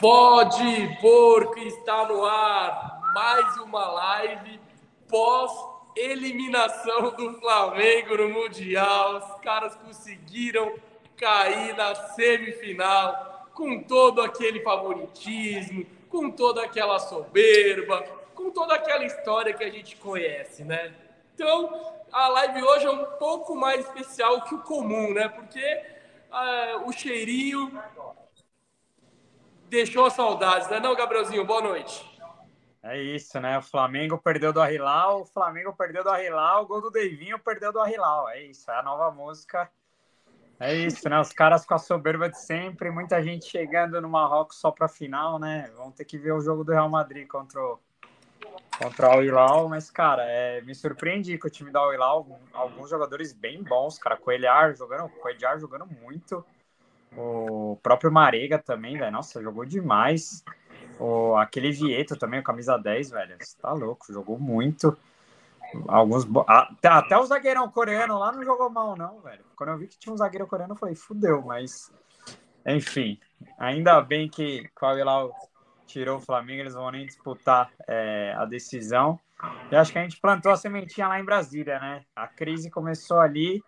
Pode Porco está no ar. Mais uma live pós eliminação do Flamengo no Mundial. Os caras conseguiram cair na semifinal com todo aquele favoritismo, com toda aquela soberba, com toda aquela história que a gente conhece, né? Então, a live hoje é um pouco mais especial que o comum, né? Porque uh, o cheirinho deixou saudades, né, não, Gabrielzinho? Boa noite. É isso, né? O Flamengo perdeu do Arrilau, o Flamengo perdeu do Arrilau, o gol do Deivinho perdeu do Arrilau. É isso, é a nova música. É isso, né? Os caras com a soberba de sempre, muita gente chegando no Marrocos só para final, né? Vão ter que ver o jogo do Real Madrid contra o, contra o Hilal, mas, cara, é, me surpreendi com o time da Hilal, alguns jogadores bem bons, cara, Coelhar jogando, Coelhar jogando muito, o próprio Marega também, velho, nossa, jogou demais, o, aquele Vieto também, o camisa 10, velho, tá louco, jogou muito, alguns, até, até o zagueirão coreano lá não jogou mal, não, velho, quando eu vi que tinha um zagueiro coreano, eu falei, fudeu, mas, enfim, ainda bem que o Hilal tirou o Flamengo, eles vão nem disputar é, a decisão. Eu acho que a gente plantou a sementinha lá em Brasília, né? A crise começou ali,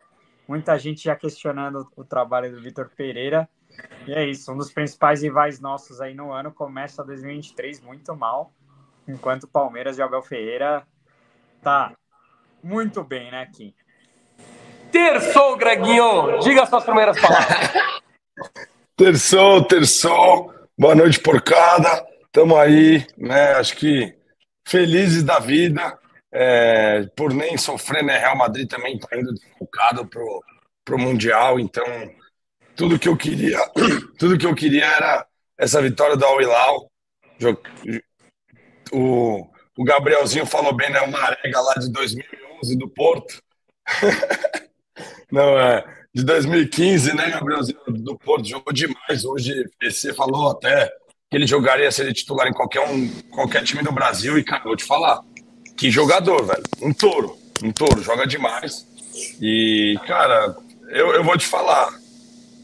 muita gente já questionando o trabalho do Vitor Pereira. E é isso, um dos principais rivais nossos aí no ano começa 2023 muito mal, enquanto o Palmeiras de Abel Ferreira tá muito bem, né, Kim? Terçou, Greguinho! Diga suas primeiras palavras. terçou, terçou. Boa noite, porcada. Estamos aí, né? Acho que felizes da vida, é, por nem sofrer, né? Real Madrid também está indo focado pro, pro Mundial, então tudo que eu queria, tudo que eu queria era essa vitória do Al Hilal. O, o Gabrielzinho falou bem, né? O Marega lá de 2011 do Porto. Não, é de 2015, né, Gabrielzinho do Porto jogou demais. Hoje, você falou até que ele jogaria ser titular em qualquer, um, qualquer time do Brasil. E, cara, vou te falar, que jogador, velho. Um touro, um touro, joga demais. E, cara, eu, eu vou te falar,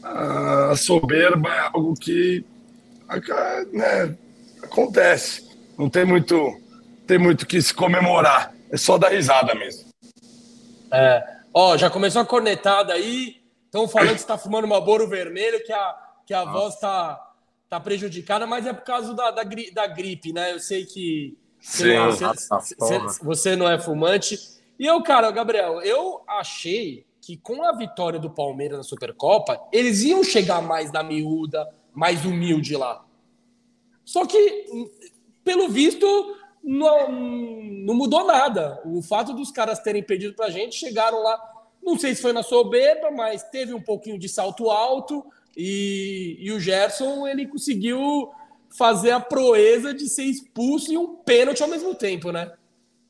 a soberba é algo que né, acontece. Não tem muito, tem muito que se comemorar. É só dar risada mesmo. É. Ó, já começou a cornetada aí. Estão falando que está fumando uma boro vermelho, que a, que a voz está tá prejudicada, mas é por causa da, da, da gripe, né? Eu sei que Sim. Você, você, você, não é fumante. E eu, cara, Gabriel, eu achei que com a vitória do Palmeiras na Supercopa, eles iam chegar mais na miúda, mais humilde lá. Só que, pelo visto, não, não mudou nada. O fato dos caras terem perdido pra gente, chegaram lá, não sei se foi na soberba, mas teve um pouquinho de salto alto, e, e o Gerson ele conseguiu fazer a proeza de ser expulso e um pênalti ao mesmo tempo, né?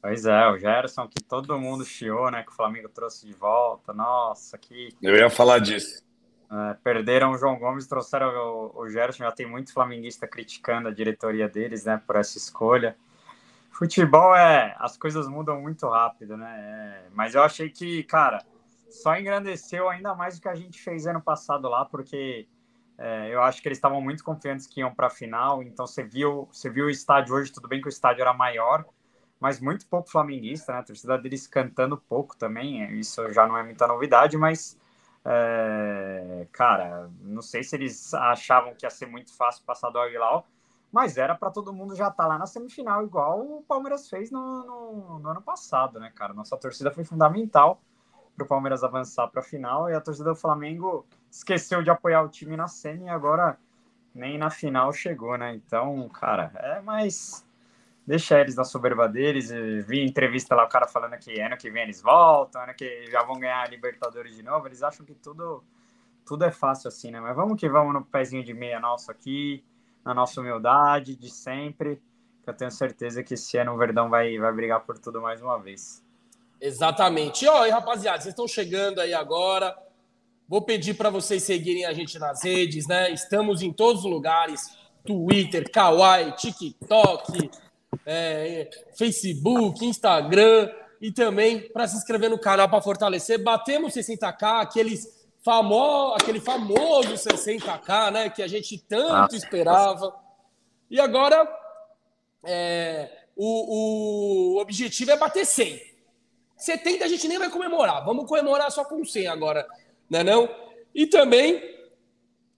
Pois é, o Gerson que todo mundo chiou, né? Que o Flamengo trouxe de volta. Nossa, que. Eu ia falar disso. É, perderam o João Gomes, trouxeram o, o Gerson. Já tem muito flamenguista criticando a diretoria deles, né? Por essa escolha. Futebol é. As coisas mudam muito rápido, né? É, mas eu achei que, cara, só engrandeceu ainda mais do que a gente fez ano passado lá, porque é, eu acho que eles estavam muito confiantes que iam para a final. Então você viu, você viu o estádio hoje, tudo bem que o estádio era maior, mas muito pouco flamenguista, né? A torcida deles cantando pouco também. Isso já não é muita novidade, mas é, cara, não sei se eles achavam que ia ser muito fácil passar do Aguilar, mas era para todo mundo já estar tá lá na semifinal, igual o Palmeiras fez no, no, no ano passado, né, cara? Nossa torcida foi fundamental para o Palmeiras avançar para a final e a torcida do Flamengo esqueceu de apoiar o time na semi e agora nem na final chegou, né? Então, cara, é mais deixa eles na soberba deles. Vi entrevista lá o cara falando que ano que vem eles voltam, ano que já vão ganhar a Libertadores de novo. Eles acham que tudo tudo é fácil assim, né? Mas vamos que vamos no pezinho de meia nosso aqui, na nossa humildade de sempre. Que eu tenho certeza que esse ano o Verdão vai, vai brigar por tudo mais uma vez. Exatamente. E, ó, e rapaziada, vocês estão chegando aí agora. Vou pedir para vocês seguirem a gente nas redes, né? Estamos em todos os lugares: Twitter, Kawaii, TikTok, é, Facebook, Instagram e também para se inscrever no canal para fortalecer. Batemos 60k, aqueles famo, aquele famoso 60k, né? Que a gente tanto esperava. E agora é, o, o objetivo é bater 100. 70 a gente nem vai comemorar. Vamos comemorar só com 100 agora, não é não? E também,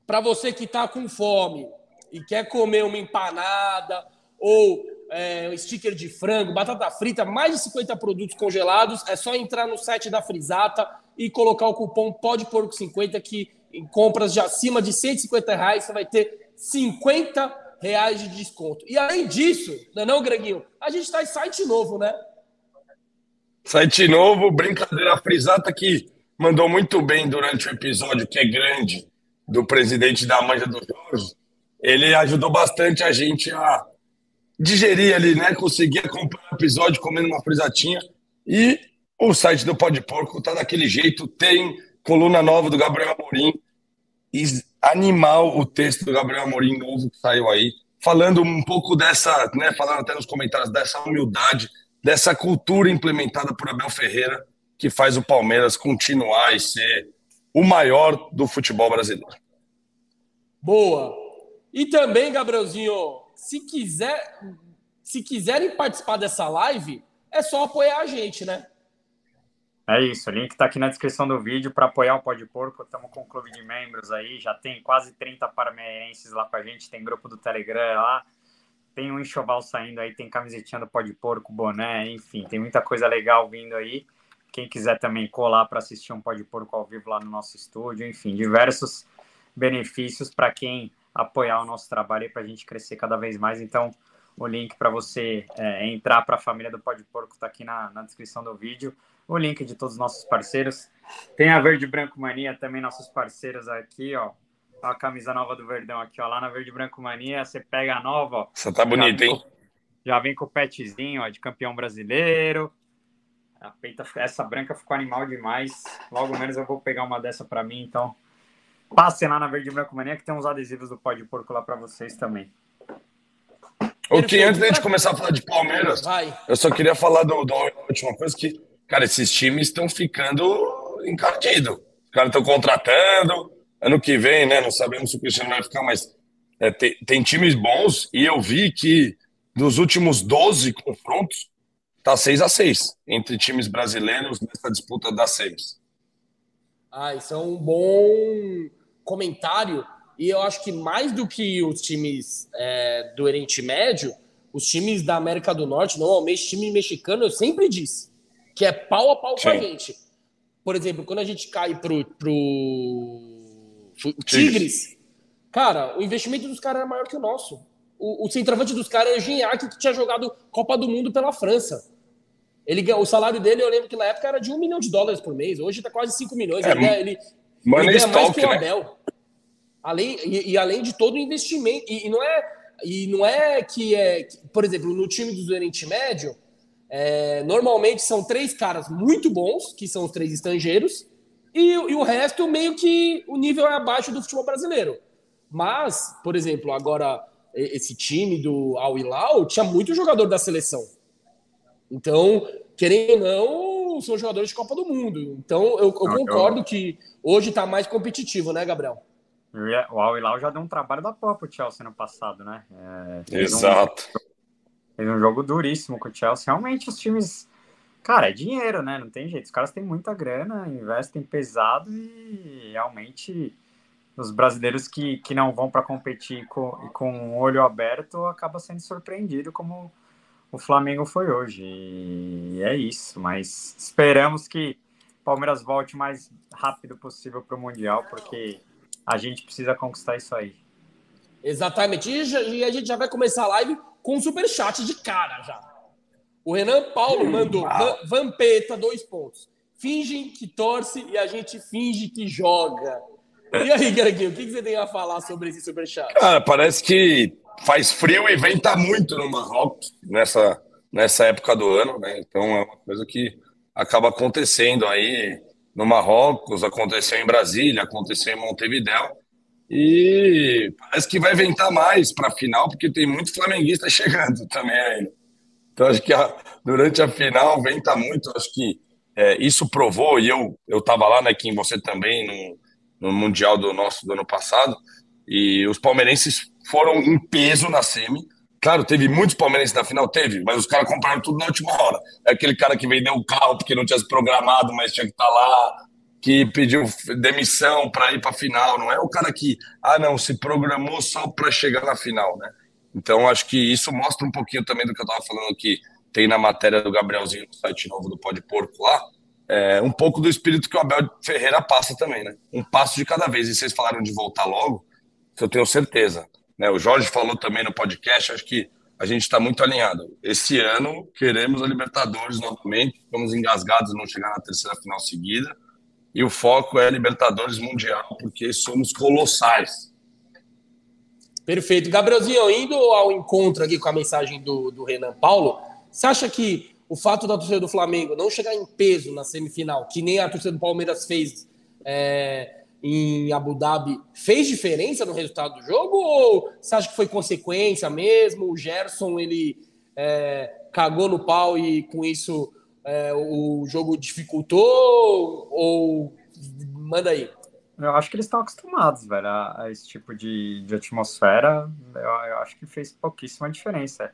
para você que está com fome e quer comer uma empanada ou é, um sticker de frango, batata frita, mais de 50 produtos congelados, é só entrar no site da Frisata e colocar o cupom PODPORCO50 que em compras de acima de 150 reais você vai ter 50 reais de desconto. E além disso, não é não, Greguinho? A gente está em site novo, né? Site novo, brincadeira. Frisata que mandou muito bem durante o episódio, que é grande, do presidente da Manja do Jorge. Ele ajudou bastante a gente a digerir ali, né? Conseguir acompanhar o episódio comendo uma frisatinha. E o site do Pode Porco tá daquele jeito. Tem coluna nova do Gabriel Amorim animal o texto do Gabriel Amorim novo que saiu aí, falando um pouco dessa, né, falando até nos comentários dessa humildade, dessa cultura implementada por Abel Ferreira, que faz o Palmeiras continuar e ser o maior do futebol brasileiro. Boa. E também, Gabrielzinho, se quiser, se quiserem participar dessa live, é só apoiar a gente, né? É isso, o link está aqui na descrição do vídeo para apoiar o Pode Porco. Estamos com um clube de membros aí, já tem quase 30 parmeirenses lá com a gente, tem grupo do Telegram lá, tem um enxoval saindo aí, tem camisetinha do Pode Porco, boné, enfim, tem muita coisa legal vindo aí. Quem quiser também colar para assistir um Pode Porco ao vivo lá no nosso estúdio, enfim, diversos benefícios para quem apoiar o nosso trabalho e para a gente crescer cada vez mais. Então, o link para você é, entrar para a família do Pode Porco está aqui na, na descrição do vídeo o link de todos os nossos parceiros. Tem a Verde Branco Mania também, nossos parceiros aqui, ó. A camisa nova do Verdão aqui, ó. Lá na Verde Branco Mania, você pega a nova, ó. Essa tá bonita, hein? Já vem com o petzinho, ó, de campeão brasileiro. A peita, essa branca ficou animal demais. Logo menos eu vou pegar uma dessa para mim, então. Passem lá na Verde Branco Mania que tem uns adesivos do Pó de Porco lá para vocês também. O que antes da gente começar a falar de Palmeiras, Vai. eu só queria falar da última coisa que Cara, esses times estão ficando encardidos. Os caras estão contratando. Ano que vem, né? Não sabemos se o Cristiano vai ficar, mas é, tem, tem, times bons. E eu vi que dos últimos 12 confrontos, tá 6 a 6 entre times brasileiros nessa disputa das seis. Ah, isso é um bom comentário. E eu acho que mais do que os times é, do Oriente Médio, os times da América do Norte, normalmente time mexicano, eu sempre disse que é pau a pau Sim. com a gente. Por exemplo, quando a gente cai pro, pro Tigres, cara, o investimento dos caras era maior que o nosso. O, o centroavante dos caras é o Gignac, que tinha jogado Copa do Mundo pela França. Ele, o salário dele, eu lembro que na época era de um milhão de dólares por mês. Hoje tá quase 5 milhões. É, ele, ganha, ele, ele ganha mais que o né? Abel. Né? Além, e, e, além de todo o investimento. E, e, não é, e não é que é. Por exemplo, no time do Oriente Médio, é, normalmente são três caras muito bons, que são os três estrangeiros, e, e, o resto meio que o nível é abaixo do futebol brasileiro. Mas, por exemplo, agora esse time do Al Hilal tinha muito jogador da seleção. Então, querendo ou não, são jogadores de Copa do Mundo. Então, eu, eu concordo que hoje está mais competitivo, né, Gabriel? O Al Hilal já deu um trabalho da para o Chelsea no passado, né? É, Exato. Um Fez um jogo duríssimo com o Chelsea. Realmente os times. Cara, é dinheiro, né? Não tem jeito. Os caras têm muita grana, investem pesado e realmente os brasileiros que, que não vão para competir com, com o olho aberto acaba sendo surpreendido como o Flamengo foi hoje. E é isso. Mas esperamos que o Palmeiras volte o mais rápido possível para o Mundial, porque a gente precisa conquistar isso aí. Exatamente. E a gente já vai começar a live com um superchat de cara já. O Renan Paulo mandou Vampeta, dois pontos. Fingem que torce e a gente finge que joga. E aí, Greguinho, o que você tem a falar sobre esse superchat? Cara, parece que faz frio e venta muito no Marrocos nessa, nessa época do ano, né? Então é uma coisa que acaba acontecendo aí no Marrocos, aconteceu em Brasília, aconteceu em Montevidéu. E parece que vai ventar mais para a final, porque tem muito flamenguista chegando também ainda. Então, acho que a, durante a final venta muito. Acho que é, isso provou, e eu estava lá, né, Kim, você também, no, no Mundial do nosso do ano passado, e os palmeirenses foram em peso na semi. Claro, teve muitos palmeirenses na final, teve, mas os caras compraram tudo na última hora. É aquele cara que vendeu o carro porque não tinha se programado, mas tinha que estar tá lá, que pediu demissão para ir para a final. Não é o cara que, ah, não, se programou só para chegar na final, né? Então, acho que isso mostra um pouquinho também do que eu estava falando que tem na matéria do Gabrielzinho no site novo do Pode Porco lá, é, um pouco do espírito que o Abel Ferreira passa também, né? Um passo de cada vez. E vocês falaram de voltar logo, eu tenho certeza. Né? O Jorge falou também no podcast, acho que a gente está muito alinhado. Esse ano queremos a Libertadores novamente, estamos engasgados em não chegar na terceira final seguida. E o foco é Libertadores Mundial, porque somos colossais. Perfeito. Gabrielzinho, indo ao encontro aqui com a mensagem do, do Renan Paulo, você acha que o fato da torcida do Flamengo não chegar em peso na semifinal, que nem a torcida do Palmeiras fez é, em Abu Dhabi, fez diferença no resultado do jogo? Ou você acha que foi consequência mesmo? O Gerson ele é, cagou no pau e com isso é, o jogo dificultou? Ou manda aí? Eu acho que eles estão acostumados, velho, a, a esse tipo de, de atmosfera. Eu, eu, acho que fez pouquíssima diferença.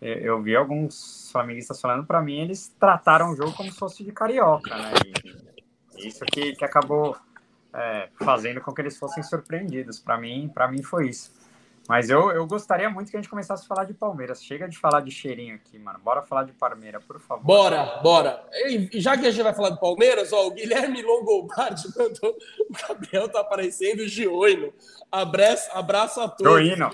Eu, eu vi alguns flamenguistas falando, para mim, eles trataram o jogo como se fosse de carioca, né? E isso que, que acabou é, fazendo com que eles fossem surpreendidos. Para mim, para mim foi isso. Mas eu, eu gostaria muito que a gente começasse a falar de Palmeiras. Chega de falar de cheirinho aqui, mano. Bora falar de Palmeiras, por favor. Bora, bora. E já que a gente vai falar de Palmeiras, ó, o Guilherme Longobardi mandou. O Gabriel tá aparecendo, Gioino. Abraço, abraço a todos. Gioino.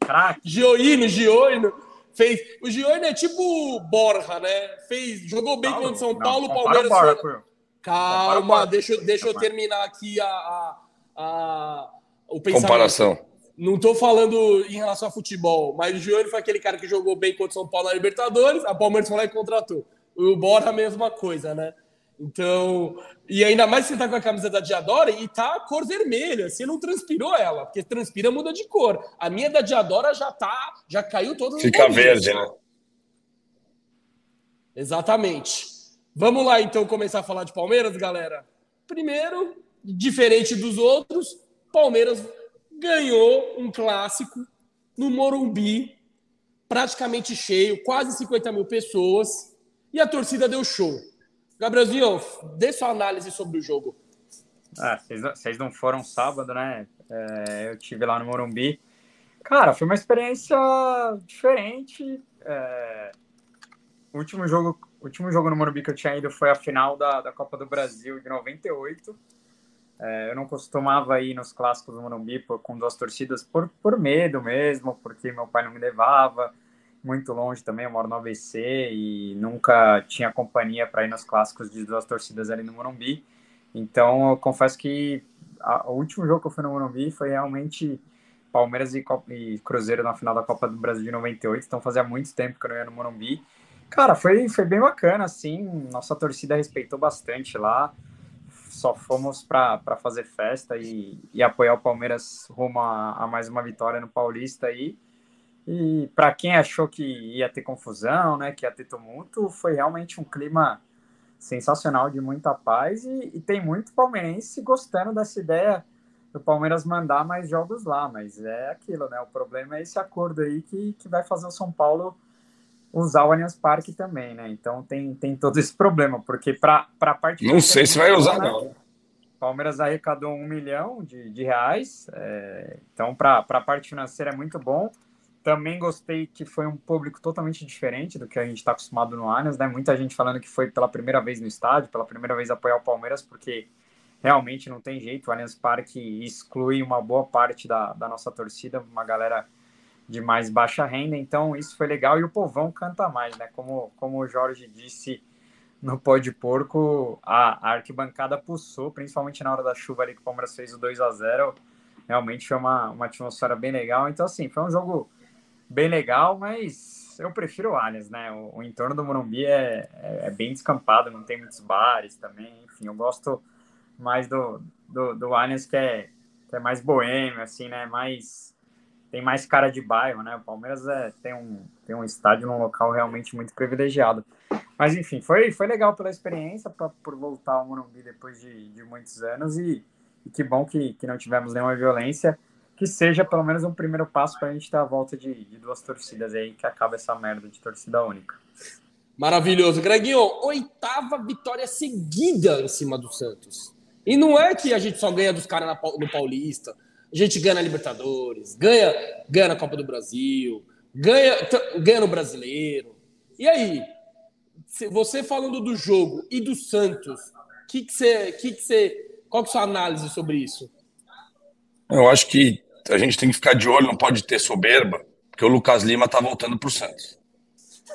Crack. Gioino, Gioino. Fez. O Gioino é tipo Borja, né? Fez, jogou bem contra São Paulo, não, Palmeiras. Borja, Calma, deixa, deixa eu terminar aqui a, a, a o pensamento. Comparação. Não estou falando em relação a futebol, mas o Giovanni foi aquele cara que jogou bem contra o São Paulo na Libertadores, a Palmeiras foi lá e contratou. O Bora a mesma coisa, né? Então, e ainda mais que você tá com a camisa da Diadora e tá cor vermelha, você não transpirou ela, porque transpira muda de cor. A minha da Diadora já tá, já caiu toda Fica verde, né? Exatamente. Vamos lá então começar a falar de Palmeiras, galera. Primeiro, diferente dos outros, Palmeiras ganhou um clássico no Morumbi, praticamente cheio, quase 50 mil pessoas, e a torcida deu show. Gabrielzinho, dê sua análise sobre o jogo. Ah, vocês não foram sábado, né? É, eu tive lá no Morumbi. Cara, foi uma experiência diferente. É, último jogo, último jogo no Morumbi que eu tinha ido foi a final da, da Copa do Brasil de 98. É, eu não costumava ir nos clássicos do Morumbi por, com duas torcidas por, por medo mesmo, porque meu pai não me levava muito longe também, eu moro no ABC e nunca tinha companhia para ir nos clássicos de duas torcidas ali no Morumbi. Então, eu confesso que a, o último jogo que eu fui no Morumbi foi realmente Palmeiras e, e, Cruzeiro na final da Copa do Brasil de 98, então fazia muito tempo que eu não ia no Morumbi. Cara, foi, foi bem bacana, assim, nossa torcida respeitou bastante lá só fomos para fazer festa e, e, apoiar o Palmeiras rumo a, a, mais uma vitória no Paulista aí. E para quem achou que ia ter confusão, né, que ia ter tumulto, foi realmente um clima sensacional de muita paz e, e tem muito palmeirense gostando dessa ideia do Palmeiras mandar mais jogos lá, mas é aquilo, né? O problema é esse acordo aí que, que vai fazer o São Paulo usar o Allianz Parque também, né? Então tem, tem todo esse problema, porque para a parte. Não sei se vai usar, né? não. Palmeiras arrecadou um milhão de, de reais, é, então para a parte financeira é muito bom. Também gostei que foi um público totalmente diferente do que a gente está acostumado no Allianz, né? Muita gente falando que foi pela primeira vez no estádio, pela primeira vez apoiar o Palmeiras, porque realmente não tem jeito. O Allianz Parque exclui uma boa parte da, da nossa torcida, uma galera de mais baixa renda, então isso foi legal e o povão canta mais, né? Como, como o Jorge disse no pó de porco, a, a arquibancada pulsou, principalmente na hora da chuva ali que o Palmeiras fez o 2 a 0 Realmente foi uma, uma atmosfera bem legal. Então, assim, foi um jogo bem legal, mas eu prefiro o Allianz, né? O, o entorno do Morumbi é, é, é, bem descampado, não tem muitos bares também. Enfim, eu gosto mais do, do, do Allianz, que é, que é mais boêmio, assim, né? Mais tem mais cara de bairro, né? O Palmeiras é, tem, um, tem um estádio num local realmente muito privilegiado. Mas enfim, foi, foi legal pela experiência, pra, por voltar ao Morumbi depois de, de muitos anos e, e que bom que, que não tivemos nenhuma violência. que seja pelo menos um primeiro passo para a gente dar a volta de, de, duas torcidas aí, que acaba essa merda de torcida única. Maravilhoso. Greginho, oitava vitória seguida em cima do Santos. E não é que a gente só ganha dos caras no Paulista, a gente ganha na Libertadores, ganha, ganha na Copa do Brasil, ganha, ganha no Brasileiro. E aí, você falando do jogo e do Santos, que que você, que que você, qual que é a sua análise sobre isso? Eu acho que a gente tem que ficar de olho, não pode ter soberba, porque o Lucas Lima tá voltando pro Santos.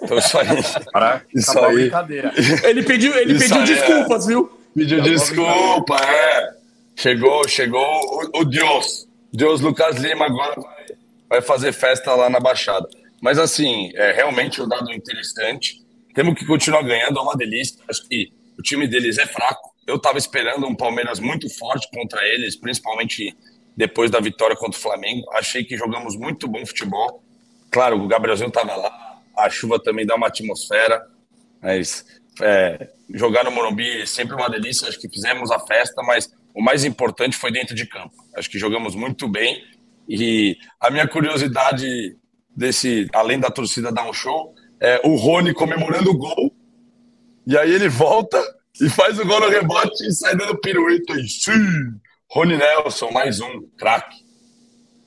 Então isso aí. Para, isso aí. Ele pediu, ele pediu é. desculpas, é, viu? Pediu desculpa, é. Chegou, chegou o, o Deus. Deus Lucas Lima agora vai, vai fazer festa lá na Baixada. Mas assim, é realmente um dado interessante. Temos que continuar ganhando, é uma delícia. Acho que o time deles é fraco. Eu estava esperando um Palmeiras muito forte contra eles, principalmente depois da vitória contra o Flamengo. Achei que jogamos muito bom futebol. Claro, o Gabrielzinho estava lá, a chuva também dá uma atmosfera, mas é, jogar no Morumbi é sempre uma delícia. Acho que fizemos a festa, mas o mais importante foi dentro de campo. Acho que jogamos muito bem e a minha curiosidade desse, além da torcida dar um show, é o Rony comemorando o gol e aí ele volta e faz o gol no rebote e sai dando pirueta e sim, Rony Nelson, mais um, craque.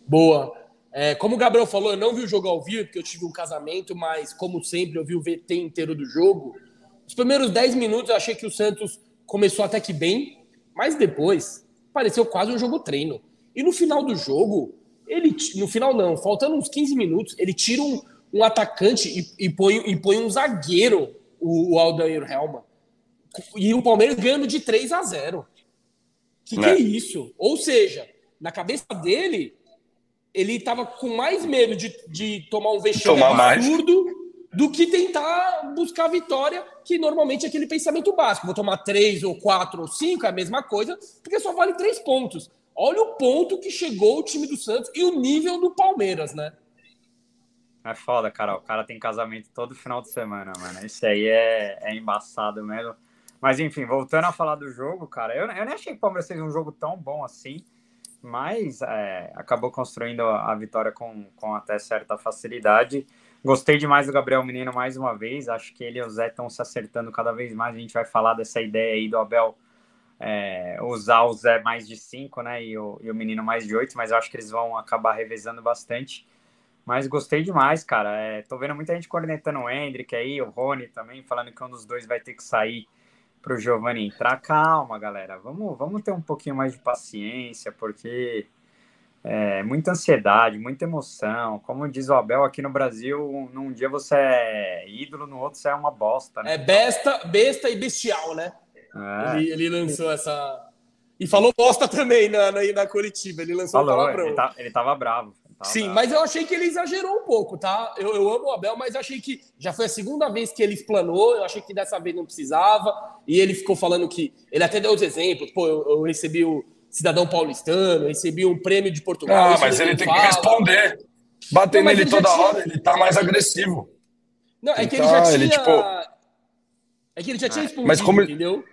Boa. É, como o Gabriel falou, eu não vi o jogo ao vivo, porque eu tive um casamento, mas como sempre, eu vi o VT inteiro do jogo. Os primeiros 10 minutos eu achei que o Santos começou até que bem, mas depois pareceu quase um jogo treino. E no final do jogo, ele no final não, faltando uns 15 minutos, ele tira um, um atacante e, e, põe, e põe um zagueiro, o, o Aldair Helma. E o Palmeiras ganhando de 3 a 0 que, que é. é isso? Ou seja, na cabeça dele, ele estava com mais medo de, de tomar um vexame tomar absurdo mais. Do que tentar buscar vitória, que normalmente é aquele pensamento básico. Vou tomar três ou quatro ou cinco, é a mesma coisa, porque só vale três pontos. Olha o ponto que chegou o time do Santos e o nível do Palmeiras, né? É foda, cara. O cara tem casamento todo final de semana, mano. Isso aí é, é embaçado mesmo. Mas enfim, voltando a falar do jogo, cara, eu, eu nem achei que o Palmeiras fez um jogo tão bom assim, mas é, acabou construindo a, a, vitória com, com até certa facilidade. Gostei demais do Gabriel Menino mais uma vez, acho que ele e o Zé estão se acertando cada vez mais. A gente vai falar dessa ideia aí do Abel é, usar o Zé mais de 5, né, e o, e o Menino mais de 8, mas eu acho que eles vão acabar revezando bastante. Mas gostei demais, cara. É, tô vendo muita gente cornetando o Hendrick aí, o Rony também, falando que um dos dois vai ter que sair para o Giovanni entrar. Calma, galera. Vamos, vamos ter um pouquinho mais de paciência, porque é muita ansiedade, muita emoção. Como diz o Abel aqui no Brasil, num dia você é ídolo, no outro você é uma bosta. Né? É besta, besta e bestial, né? É. Ele, ele lançou essa. E falou bosta também na, na, na coletiva. Ele lançou Falou, palavrão. Ele, tá, ele tava bravo. Tá Sim, mas eu achei que ele exagerou um pouco, tá? Eu, eu amo o Abel, mas achei que já foi a segunda vez que ele explanou. Eu achei que dessa vez não precisava. E ele ficou falando que. Ele até deu os exemplos. Pô, eu, eu recebi o cidadão paulistano, recebi um prêmio de Portugal. Ah, mas ele tem fala. que responder. Bater nele toda tinha... hora, ele tá mais agressivo. Não, é que ele, ele já tá, tinha. Ele, tipo... É que ele já tinha respondido, mas como... entendeu?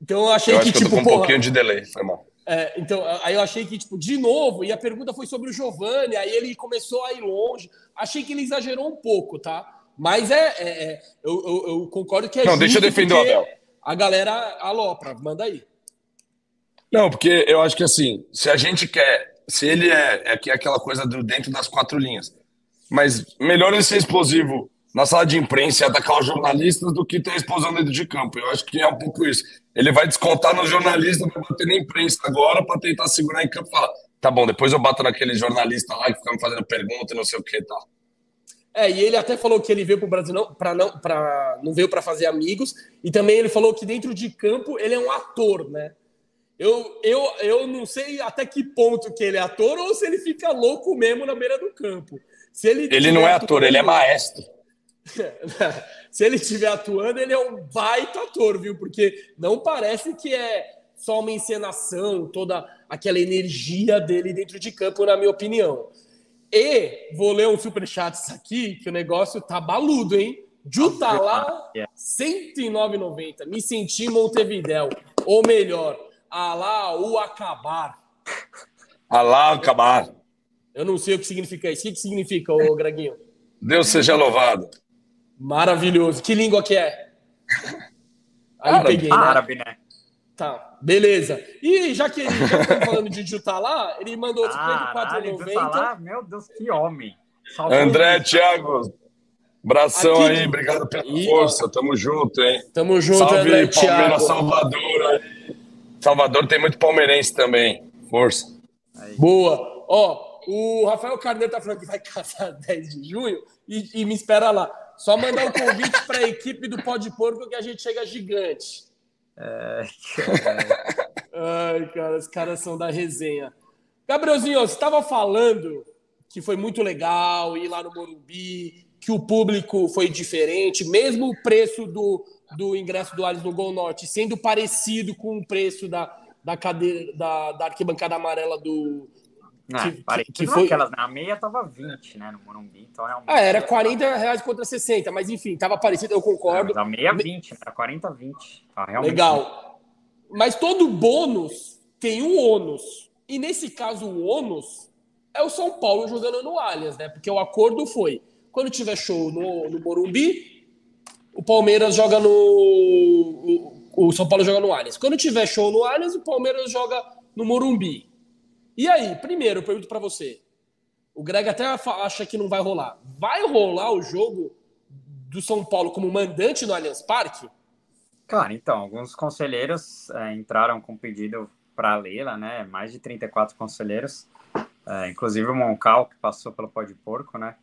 Então eu achei eu que, que tipo, eu tô com porra, um pouquinho de delay, foi mal. É, então, aí eu achei que, tipo, de novo, e a pergunta foi sobre o Giovanni, aí ele começou a ir longe. Achei que ele exagerou um pouco, tá? Mas é. é, é eu, eu, eu, concordo que é. Não, deixa eu defender o Abel. A galera alopra, manda aí. Não, porque eu acho que assim, se a gente quer. Se ele é, é, é aquela coisa do dentro das quatro linhas. Mas melhor ele ser explosivo na sala de imprensa e atacar os jornalistas do que ter explosão dentro de campo. Eu acho que é um pouco isso. Ele vai descontar nos jornalistas para bater na imprensa agora para tentar segurar em campo e falar: tá bom, depois eu bato naquele jornalista lá que fica me fazendo pergunta e não sei o que tal. Tá. É, e ele até falou que ele veio para o Brasil não, para não, para não veio para fazer amigos e também ele falou que dentro de campo ele é um ator, né? Eu, eu, eu não sei até que ponto que ele é ator ou se ele fica louco mesmo na beira do campo. Se ele ele não é ator, ele é maestro. Se ele estiver atuando, ele é um baita ator, viu? Porque não parece que é só uma encenação, toda aquela energia dele dentro de campo, na minha opinião. E vou ler um superchat aqui, que o negócio tá baludo, hein? Ju tá lá, 109,90. Me senti Montevidéu. Ou melhor, a lá o acabar. Alá acabar. Eu não sei o que significa isso. O que significa, ô Greguinho? Deus seja louvado. Maravilhoso. Que língua que é? Aí árabe. peguei, né? Árabe, né? Tá, beleza. E já que ele já tá falando de Jutá lá, ele mandou ah, 54,90. Meu Deus, que homem. André, Thiago, abração aí, obrigado pela e, força, tamo junto, hein? Tamo junto, Salve, André, Palmeiras, Salvador aí. Salvador tem muito palmeirense também, força. Aí. Boa. Ó, o Rafael Carneiro tá falando que vai casar 10 de junho e, e me espera lá. Só mandar um convite para a equipe do Pó de Porco que a gente chega gigante. É, Ai, cara, os caras são da resenha. Gabrielzinho, você estava falando que foi muito legal ir lá no Morumbi, que o público foi diferente, mesmo o preço do, do ingresso do Allianz no Gol Norte sendo parecido com o preço da, da, cadeira, da, da arquibancada amarela do, não, que, que, que foi aquelas, na meia tava 20, né, no Morumbi, então realmente... Ah, era 40 reais contra 60, mas enfim, tava parecido, eu concordo. Não, a meia 20, era 40 20. Tá, realmente Legal. Mas todo bônus tem um ônus, e nesse caso o ônus é o São Paulo jogando no Allianz, né, porque o acordo foi, quando tiver show no, no Morumbi, o Palmeiras joga no... O, São Paulo joga no Allianz. Quando tiver show no Allianz, o Palmeiras joga no Morumbi. E aí, primeiro, eu pergunto para você. O Greg até acha que não vai rolar. Vai rolar o jogo do São Paulo como mandante no Allianz Parque? Cara, então, alguns conselheiros é, entraram com pedido para a Leila, né? Mais de 34 conselheiros, é, inclusive o Moncal, que passou pelo Pó de Porco, né?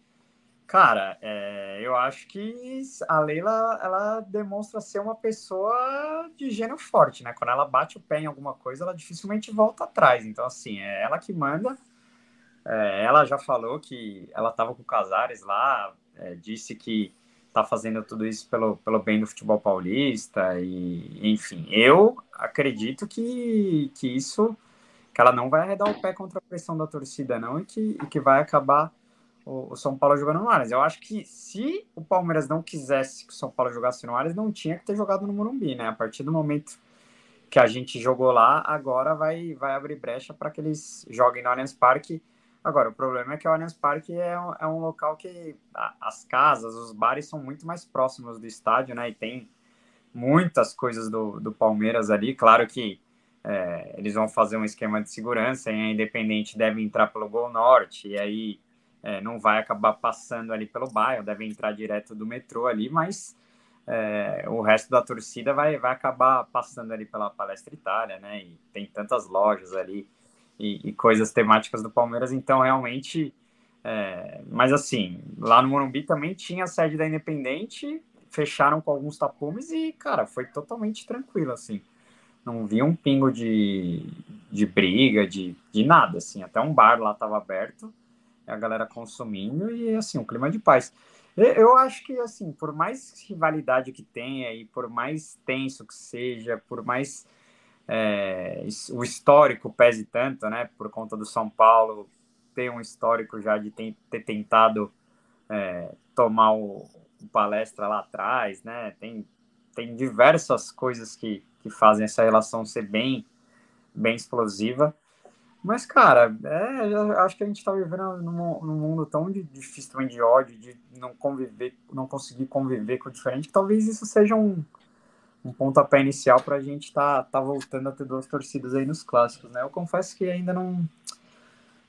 Cara, é, eu acho que a Leila ela demonstra ser uma pessoa de gênio forte, né? Quando ela bate o pé em alguma coisa, ela dificilmente volta atrás. Então, assim, é ela que manda. É, ela já falou que ela estava com o Casares lá, é, disse que está fazendo tudo isso pelo, pelo bem do futebol paulista e enfim eu acredito que, que isso que ela não vai arredar o pé contra a pressão da torcida não e que, e que vai acabar o, São Paulo jogando no Allianz. Eu acho que se o Palmeiras não quisesse que o São Paulo jogasse no Allianz, não tinha que ter jogado no Morumbi, né? A partir do momento que a gente jogou lá, agora vai, vai abrir brecha para que eles joguem no Allianz Parque. Agora, o problema é que o Allianz Parque é um, é um local que as casas, os bares são muito mais próximos do estádio, né? E tem muitas coisas do, do Palmeiras ali. Claro que é, eles vão fazer um esquema de segurança e a Independente deve entrar pelo Gol Norte, e aí é, não vai acabar passando ali pelo bairro, deve entrar direto do metrô ali, mas é, o resto da torcida vai, vai acabar passando ali pela Palestra Itália, né? E tem tantas lojas ali e, e coisas temáticas do Palmeiras, então realmente. É, mas assim, lá no Morumbi também tinha a sede da Independente, fecharam com alguns tapumes e, cara, foi totalmente tranquilo, assim. Não vi um pingo de, de briga, de, de nada, assim. Até um bar lá estava aberto a galera consumindo e assim, um clima de paz. Eu acho que assim, por mais rivalidade que tenha e por mais tenso que seja, por mais é, o histórico pese tanto, né? Por conta do São Paulo ter um histórico já de ter, ter tentado é, tomar o, o, palestra lá atrás, né? Tem, tem diversas coisas que, que fazem essa relação ser bem, bem explosiva. Mas, cara, é, acho que a gente está vivendo num, num, mundo tão de, difícil também de ódio, de não conviver, não conseguir conviver com o diferente, que talvez isso seja um, um pontapé inicial para a gente estar tá, tá voltando a ter duas torcidas aí nos clássicos, né? Eu confesso que ainda não,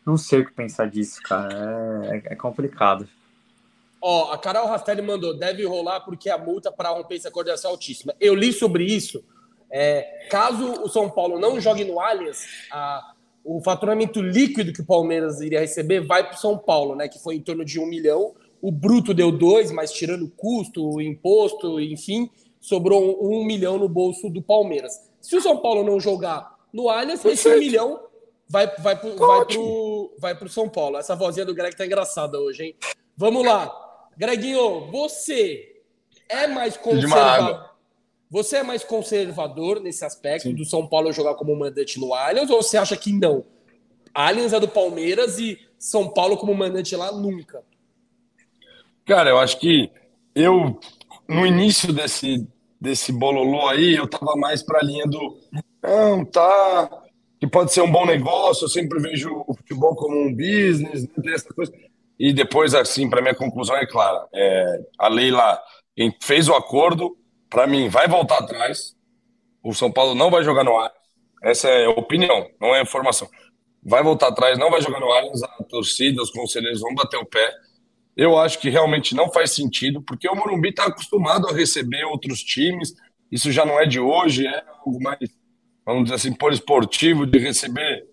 não sei o que pensar disso, cara. É, é complicado. Ó, a Carol Rastelli mandou, deve rolar porque a multa para romper essa coordenação é altíssima. Eu li sobre isso. É, caso o São Paulo não jogue no Allianz, a o faturamento líquido que o Palmeiras iria receber vai para o São Paulo, né? Que foi em torno de um milhão. O bruto deu dois, mas tirando custo, imposto, enfim, sobrou um milhão no bolso do Palmeiras. Se o São Paulo não jogar no Allianz, esse um milhão vai, vai, pro, tá vai, pro, vai pro São Paulo. Essa vozinha do Greg tá engraçada hoje, hein? Vamos lá. Greginho, você é mais conservador. Você é mais conservador nesse aspecto Sim. do São Paulo jogar como mandante no Allianz ou você acha que não? Allianz é do Palmeiras e São Paulo como mandante lá nunca. Cara, eu acho que eu no início desse desse bololô aí, eu tava mais para a linha do não, tá que pode ser um bom negócio. Eu sempre vejo o futebol como um business, né? essa coisa. E depois, assim, para minha conclusão é clara: é, a Leila fez o acordo, para mim, vai voltar atrás. O São Paulo não vai jogar no ar. Essa é opinião, não é informação. Vai voltar atrás, não vai jogar no Allianz, a torcida, os conselheiros vão bater o pé. Eu acho que realmente não faz sentido, porque o Morumbi está acostumado a receber outros times. Isso já não é de hoje, é algo mais, vamos dizer assim, por esportivo, de receber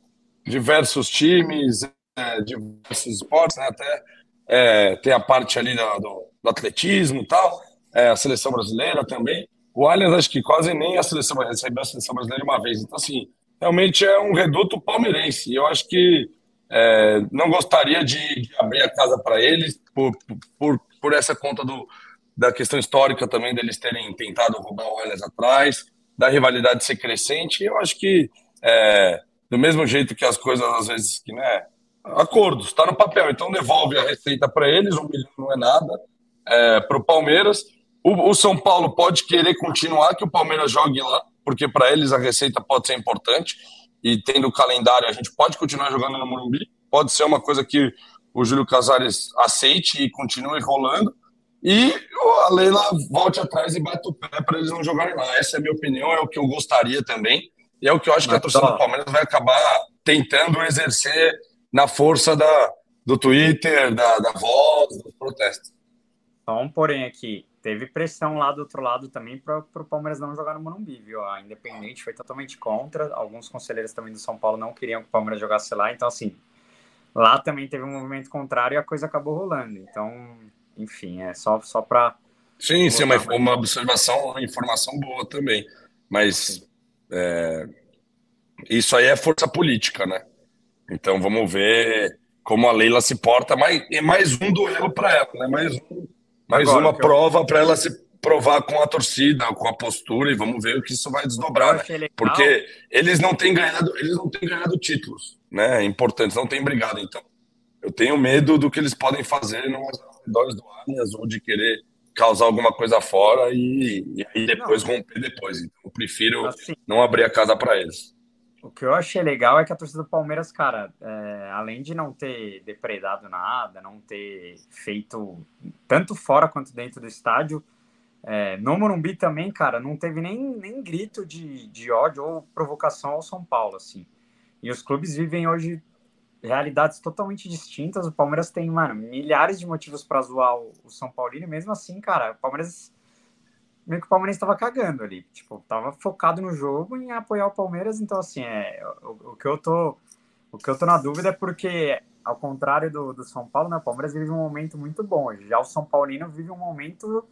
diversos times, é, diversos esportes, né? até é, tem a parte ali do, do atletismo e tal, é, a seleção brasileira também. O Allianz, acho que quase nem a seleção recebeu a seleção brasileira uma vez. Então, assim, realmente é um reduto palmeirense. E eu acho que é, não gostaria de, de, abrir a casa para eles por, por, por essa conta do, da questão histórica também deles terem tentado roubar o Allianz atrás, da rivalidade ser crescente. Eu acho que, é, do mesmo jeito que as coisas, às vezes, que, né, acordos, está no papel. Então, devolve a receita para eles, um milhão não é nada, é, para o Palmeiras. O, São Paulo pode querer continuar que o Palmeiras jogue lá, porque para eles a receita pode ser importante. E tendo o calendário, a gente pode continuar jogando no Morumbi. Pode ser uma coisa que o Júlio Casares aceite e continue rolando. E a Leila volte atrás e bate o pé para eles não jogarem lá. Essa é a minha opinião, é o que eu gostaria também. E é o que eu acho que a torcida do Palmeiras vai acabar tentando exercer na força da, do Twitter, da, da voz, dos protestos. Só um porém aqui, teve pressão lá do outro lado também para o Palmeiras não jogar no Morumbi, viu? A Independente foi totalmente contra, alguns conselheiros também do São Paulo não queriam que o Palmeiras jogasse lá, então assim, lá também teve um movimento contrário e a coisa acabou rolando. Então, enfim, é só, só para. Sim, sim, uma, uma observação, uma informação boa também. Mas é, isso aí é força política, né? Então vamos ver como a Leila se porta. Mais, é mais um duelo para ela, né? Mais um mais Agora, uma prova para ela se provar com a torcida, com a postura e vamos ver o que isso vai desdobrar, né? porque eles não têm ganhado, eles não têm ganhado títulos, né? Importantes, não têm brigado. Então, eu tenho medo do que eles podem fazer nos arredores do Allianz ou de querer causar alguma coisa fora e, e aí depois não. romper depois. Então, eu prefiro assim, não abrir a casa para eles. O que eu achei legal é que a torcida do Palmeiras, cara, é, além de não ter depredado nada, não ter feito tanto fora quanto dentro do estádio, é, no Morumbi também, cara, não teve nem, nem grito de, de ódio ou provocação ao São Paulo, assim. E os clubes vivem hoje realidades totalmente distintas. O Palmeiras tem, mano, milhares de motivos para zoar o, o São Paulino, e mesmo assim, cara, o Palmeiras meio que o Palmeiras estava cagando ali. Tipo, tava focado no jogo em apoiar o Palmeiras. Então, assim, é, o, o, que eu tô. O que eu tô na dúvida é porque, ao contrário do, do São Paulo, né, o Palmeiras vive um momento muito bom. Já o São Paulino vive um momento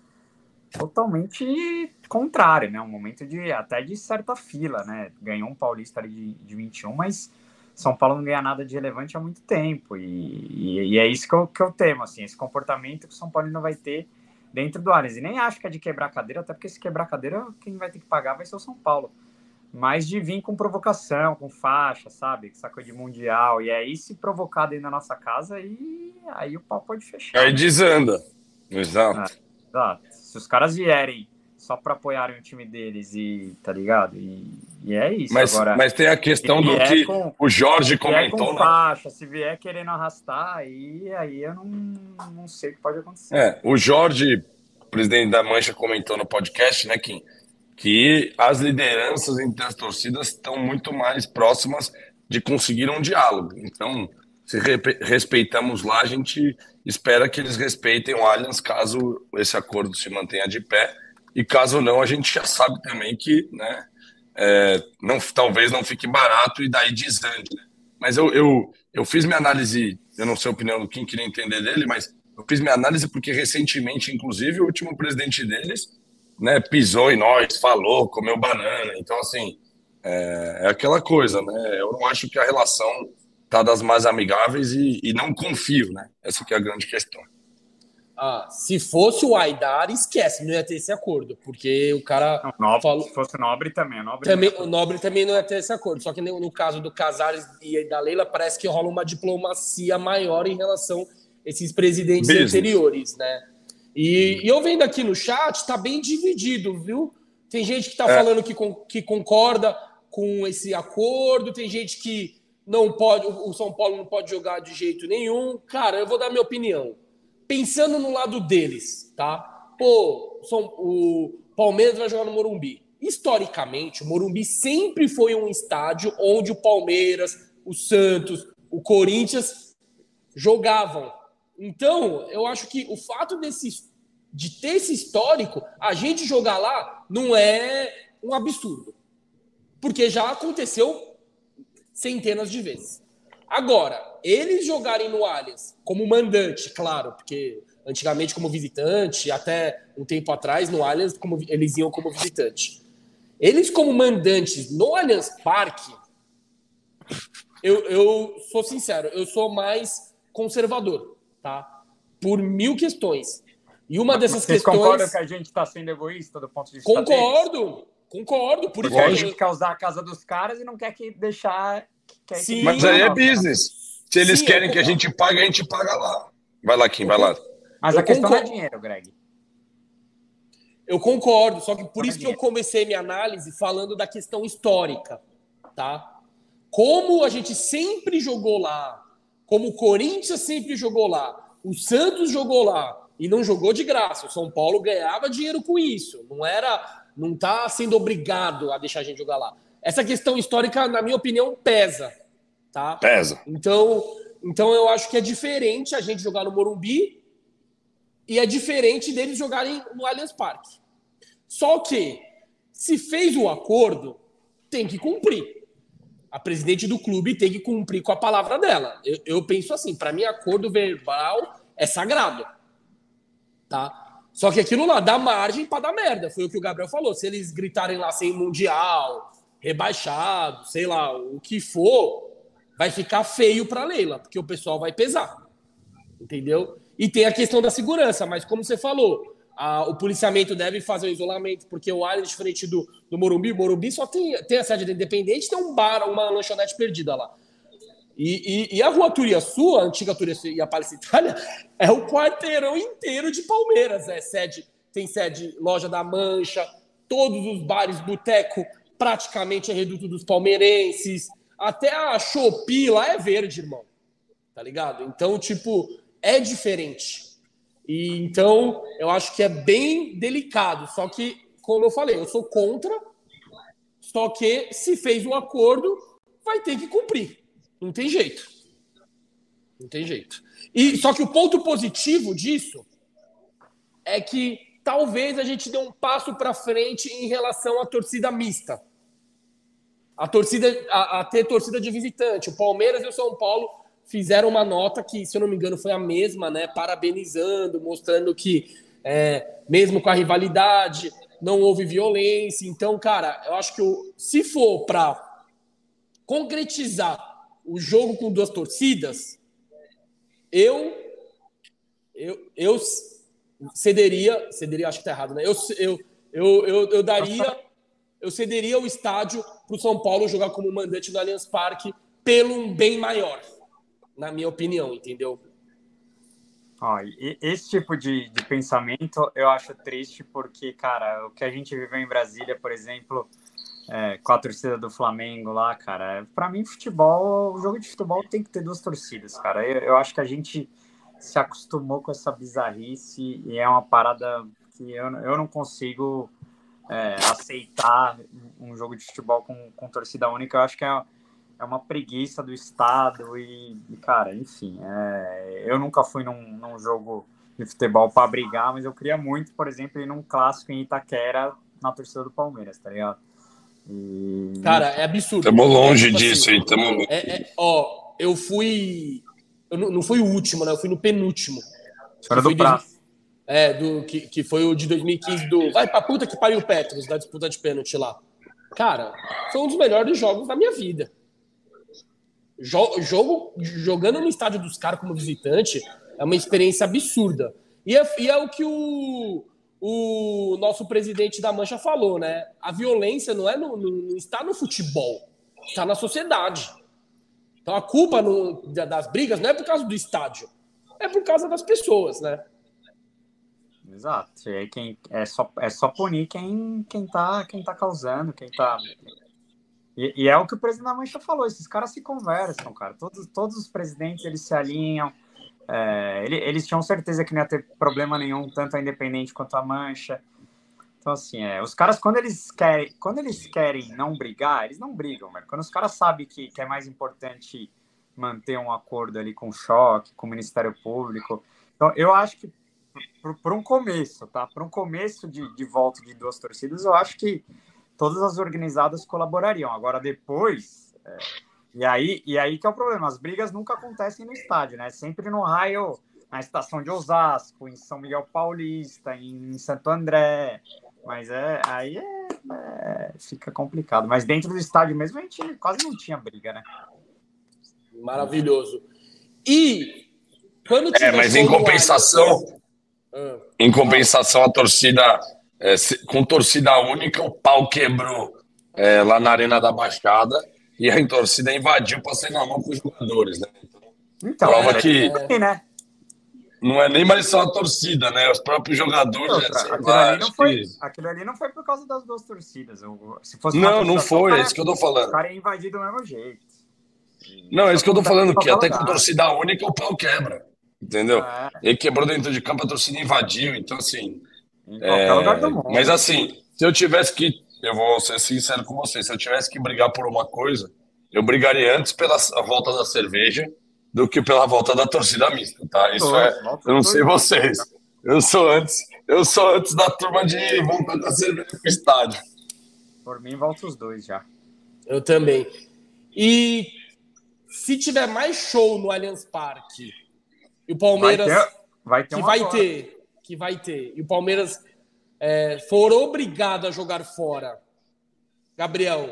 totalmente contrário, né? Um momento de até de certa fila, né? Ganhou um paulista ali de, de 21, mas São Paulo não ganha nada de relevante há muito tempo. E, e, e é isso que eu, que eu temo, assim, esse comportamento que o São Paulo não vai ter dentro do Allianz. E nem acho que é de quebrar cadeira, até porque se quebrar cadeira, quem vai ter que pagar vai ser o São Paulo. Mas de vir com provocação, com faixa, sabe? Essa coisa de mundial. E aí, se provocar dentro da nossa casa, aí, aí o pau pode fechar. Aí desanda. Exato. É, exato. Se os caras vierem só para apoiarem o time deles e tá ligado? E, e é isso. Mas, Agora, mas tem a questão do que com, o Jorge comentou. Com né? faixa, se vier querendo arrastar, aí, aí eu não, não sei o que pode acontecer. É, o Jorge, presidente da Mancha, comentou no podcast, né, Kim, que as lideranças entre as torcidas estão muito mais próximas de conseguir um diálogo. Então, se respeitamos lá, a gente espera que eles respeitem o Allianz caso esse acordo se mantenha de pé e caso não, a gente já sabe também que né, é, não, talvez não fique barato e daí desande. Né? Mas eu, eu, eu fiz minha análise, eu não sei a opinião do quem queria entender dele, mas eu fiz minha análise porque recentemente, inclusive, o último presidente deles né, pisou em nós, falou, comeu banana. Então, assim, é, é aquela coisa, né? Eu não acho que a relação tá das mais amigáveis e, e não confio, né? Essa que é a grande questão. Ah, se fosse o Aidar, esquece, não ia ter esse acordo, porque o cara. Não, nobre, falou... Se fosse Nobre também, Nobre também o Nobre também não ia ter esse acordo. Só que no, no, caso do Casares e da Leila, parece que rola uma diplomacia maior em relação a esses presidentes Business. anteriores, né? E, e, eu vendo aqui no chat, tá bem dividido, viu? Tem gente que tá é. falando que, que concorda. com esse acordo, tem gente que não pode, o São Paulo não pode jogar de jeito nenhum. Cara, eu vou dar minha opinião. Pensando no lado deles, tá? Pô, São, o Palmeiras vai jogar no Morumbi. Historicamente, o Morumbi sempre foi um estádio onde o Palmeiras, o Santos, o Corinthians jogavam. Então, eu acho que o fato desse, de ter esse histórico, a gente jogar lá não é um absurdo. Porque já aconteceu centenas de vezes. Agora, eles jogarem no Allianz como mandante, claro, porque antigamente como visitante, até um tempo atrás no Allianz como, eles iam como visitante. Eles como mandantes no Allianz Parque, eu, eu sou sincero, eu sou mais conservador, tá? Por mil questões. E uma dessas Vocês questões. concordam que a gente está sendo egoísta do ponto de vista Concordo, deles? Concordo, por Porque a gente quer usar a casa dos caras e não quer que deixar. Sim, que... Mas aí é business. Se eles Sim, querem que a gente pague, a gente paga lá. Vai lá, Kim, vai lá. Mas eu a questão concordo. é dinheiro, Greg. Eu concordo, só que por não isso é que eu comecei minha análise falando da questão histórica, tá? Como a gente sempre jogou lá, como o Corinthians sempre jogou lá, o Santos jogou lá e não jogou de graça. O São Paulo ganhava dinheiro com isso. Não era não está sendo obrigado a deixar a gente jogar lá. Essa questão histórica, na minha opinião, pesa. Tá? Pesa. Então, então eu acho que é diferente a gente jogar no Morumbi e é diferente deles jogarem no Allianz Parque. Só que, se fez o acordo, tem que cumprir. A presidente do clube tem que cumprir com a palavra dela. Eu, eu penso assim, para mim, acordo verbal é sagrado. Tá? Só que aquilo lá dá margem para dar merda. Foi o que o Gabriel falou. Se eles gritarem lá sem mundial, rebaixado, sei lá, o que for, vai ficar feio para Leila, porque o pessoal vai pesar. Entendeu? E tem a questão da segurança, mas como você falou, a, o policiamento deve fazer o isolamento, porque o área diferente do, do Morumbi, o Morumbi só tem, tem a sede independente, tem um bar, uma lanchonete perdida lá. E, e, e, a Rua Turiaçu, a antiga Turiaçu e a Palestina Itália, é o quarteirão inteiro de Palmeiras. É sede, tem sede Loja da Mancha, todos os bares, boteco, praticamente é reduto dos palmeirenses. Até a Shopee lá é verde, irmão. Tá ligado? Então, tipo, é diferente. E então, eu acho que é bem delicado. Só que, como eu falei, eu sou contra. Só que se fez um acordo, vai ter que cumprir. Não tem jeito. Não tem jeito. E só que o ponto positivo disso é que talvez a gente dê um passo para frente em relação à torcida mista. A torcida a, a, ter torcida de visitante. O Palmeiras e o São Paulo fizeram uma nota que, se eu não me engano, foi a mesma, né? Parabenizando, mostrando que é, mesmo com a rivalidade não houve violência. Então, cara, eu acho que o, se for para concretizar o jogo com duas torcidas, eu eu, eu cederia, cederia, acho que tá errado, né? Eu, eu, eu, eu, eu daria, eu cederia o estádio para o São Paulo jogar como mandante do Allianz Parque pelo um bem maior, na minha opinião, entendeu? Ó, esse tipo de, de pensamento eu acho triste porque, cara, o que a gente viveu em Brasília, por exemplo, é, com a torcida do Flamengo lá, cara. Para mim, futebol, o jogo de futebol tem que ter duas torcidas, cara. Eu, eu, acho que a gente se acostumou com essa bizarrice e é uma parada que eu, eu não consigo é, aceitar um jogo de futebol com, com torcida única. Eu acho que é, é uma preguiça do Estado e, e cara, enfim. É, eu nunca fui num, num jogo de futebol para brigar, mas eu queria muito, por exemplo, ir num clássico em Itaquera na torcida do Palmeiras, tá ligado? E... Cara, é absurdo. Estamos longe é, disso, assim, Tamo... É, é, ó, eu fui. Eu não, não fui o último, né? Eu fui no penúltimo. Fora do prazo. É, do, que, que foi o de 2015 do. Vai pra puta que pariu o Petros, da disputa de pênalti lá. Cara, foi um dos melhores jogos da minha vida. Jo jogo, jogando no estádio dos caras como visitante é uma experiência absurda. E é, e é o que o, o nosso presidente da Mancha falou, né? A violência não é no, no, não está no futebol, está na sociedade. Então a culpa no, das brigas não é por causa do estádio, é por causa das pessoas, né? Exato. É, quem, é, só, é só punir quem, quem, tá, quem tá causando, quem tá. E, e, é o que o presidente da Mancha falou, esses caras se conversam, cara. Todos, todos os presidentes, eles se alinham. É, eles, eles tinham certeza que não ia ter problema nenhum, tanto a Independente quanto a Mancha. Então, assim, é, os caras, quando eles querem, quando eles querem não brigar, eles não brigam, mas quando os caras sabem que, que é mais importante manter um acordo ali com o choque, com o Ministério Público. Então, eu acho que para um começo, tá? Para um começo de, de volta de duas torcidas, eu acho que todas as organizadas colaborariam. Agora, depois. É, e, aí, e aí que é o problema: as brigas nunca acontecem no estádio, né? Sempre no raio, na estação de Osasco, em São Miguel Paulista, em Santo André. Mas é, aí é, é, fica complicado. Mas dentro do estádio mesmo a gente quase não tinha briga, né? Maravilhoso. E quando É, mas em compensação. Em compensação a torcida é, com torcida única, o pau quebrou é, lá na Arena da Baixada e a torcida invadiu para sair na mão com os jogadores, né? Então, prova é, que é, né? não é nem mais só a torcida, né? Os próprios jogadores. Outra, aquilo, lá, ali não foi, que... aquilo ali não foi por causa das duas torcidas. Se fosse não, não foi, é isso que eu tô falando. O cara ia invadir do mesmo jeito. Não, é isso que eu tô falando, que até com torcida única o pau quebra. Entendeu? É. Ele quebrou dentro de campo, a torcida invadiu, então assim. É, lugar do mundo. Mas assim, se eu tivesse que. Eu vou ser sincero com você, se eu tivesse que brigar por uma coisa, eu brigaria antes pela volta da cerveja do que pela volta da torcida mista, tá? Isso é. Eu não sei vocês. Eu sou antes. Eu sou antes da turma de voltar da cerveja pro estádio. Por mim, volta os dois já. Eu também. E se tiver mais show no Allianz Parque e o Palmeiras. Vai ter, vai ter que vai ter. Que vai ter. E o Palmeiras é, for obrigado a jogar fora. Gabriel,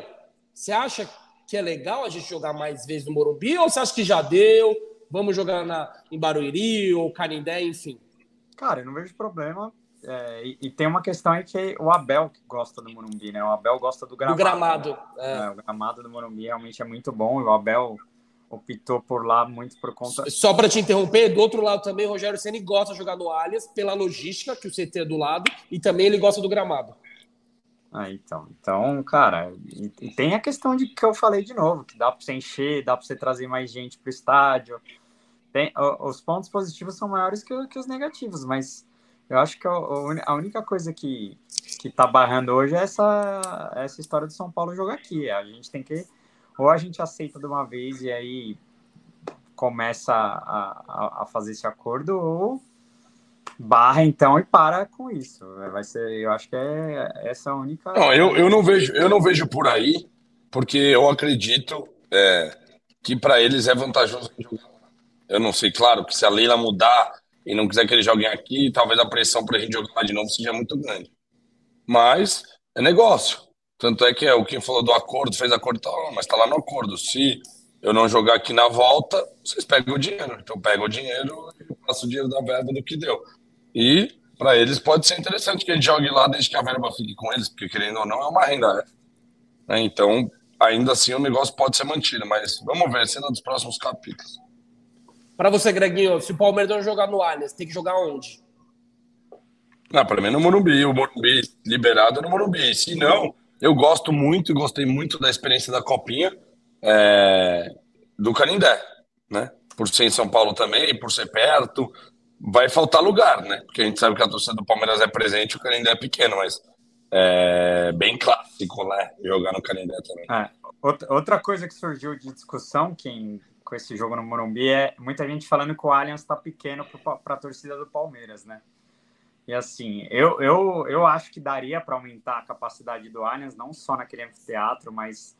você acha que é legal a gente jogar mais vezes no Morumbi ou você acha que já deu? Vamos jogar na, em Barueri ou Canindé, enfim? Cara, eu não vejo problema. É, e, e, tem uma questão aí que o Abel que gosta do Morumbi, né? O Abel gosta do gramado. Do gramado. Né? É. É, o gramado do Morumbi realmente é muito bom. E o Abel optou por lá muito por conta. Só para te interromper, do outro lado também, o Rogério Ceni gosta de jogar no Allianz pela logística que o CT é do lado e também ele gosta do gramado. Ah, então, então, cara, e, e tem a questão de que eu falei de novo, que dá para você encher, dá para você trazer mais gente para o estádio. Tem, os pontos positivos são maiores que, que os negativos, mas eu acho que a, a única coisa que, que tá barrando hoje é essa, essa história do São Paulo jogar aqui. A gente tem que ou a gente aceita de uma vez e aí começa a, a, a fazer esse acordo, ou barra então e para com isso. Vai ser, eu acho que é essa a única. Não, eu, eu não vejo, eu não vejo por aí, porque eu acredito é, que para eles é vantajoso jogar. Eu não sei, claro, que se a Leila mudar e não quiser que eles joguem aqui, talvez a pressão para a gente jogar de novo seja muito grande. Mas é negócio. Tanto é que é, o que falou do acordo, fez acordo, tá, mas está lá no acordo. Se eu não jogar aqui na volta, vocês pegam o dinheiro. Então pega o dinheiro e passo o dinheiro da verba do que deu. E para eles pode ser interessante que a gente jogue lá desde que a verba fique com eles, porque querendo ou não é uma renda. Né? Então, ainda assim o negócio pode ser mantido, mas vamos ver, cena dos próximos capítulos. Para você, Greginho, se o Palmeiras não jogar no Allianz, tem que jogar onde? Não, para mim no Morumbi. O Morumbi liberado é no Morumbi. Se não, eu gosto muito e gostei muito da experiência da Copinha é, do Canindé, né? Por ser em São Paulo também, por ser perto, vai faltar lugar, né? Porque a gente sabe que a torcida do Palmeiras é presente, o Canindé é pequeno, mas é bem clássico, né? Jogar no Canindé também. É, outra coisa que surgiu de discussão quem, com esse jogo no Morumbi é muita gente falando que o Allianz está pequeno para a torcida do Palmeiras, né? E assim, eu, eu, eu acho que daria para aumentar a capacidade do Allianz, não só naquele anfiteatro, mas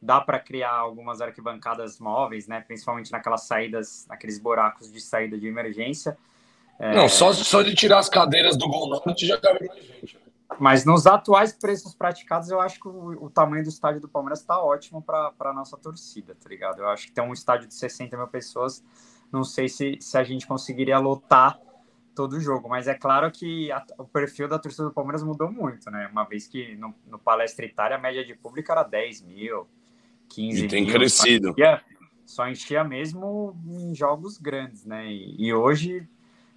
dá para criar algumas arquibancadas móveis, né? Principalmente naquelas saídas, naqueles buracos de saída de emergência. É... Não, só, só de tirar as cadeiras do Gol Norte já cabe mais gente. Né? Mas nos atuais preços praticados, eu acho que o, o tamanho do estádio do Palmeiras está ótimo para a nossa torcida, tá ligado? Eu acho que tem um estádio de 60 mil pessoas, não sei se, se a gente conseguiria lotar todo o jogo, mas é claro que a, o perfil da torcida do Palmeiras mudou muito, né? Uma vez que no, no Palestra Itália a média de público era 10 mil, 15 e tem mil. crescido. Só enchia, só enchia mesmo em jogos grandes, né? E, e hoje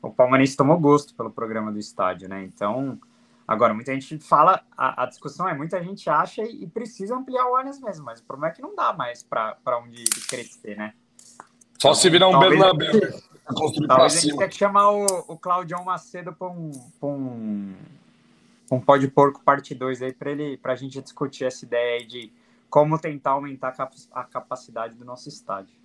o Palmeirense tomou gosto pelo programa do estádio, né? Então Agora, muita gente fala, a, a, discussão é, muita gente acha e, e, precisa ampliar o Allianz mesmo, mas o problema é que não dá mais para onde crescer, né? Só então, se virar um Bernabéu construir Talvez a gente tenha que chamar o, o Claudião Macedo para um, um, um pó de porco parte 2 aí para ele para a gente discutir essa ideia aí de como tentar aumentar a capacidade do nosso estádio.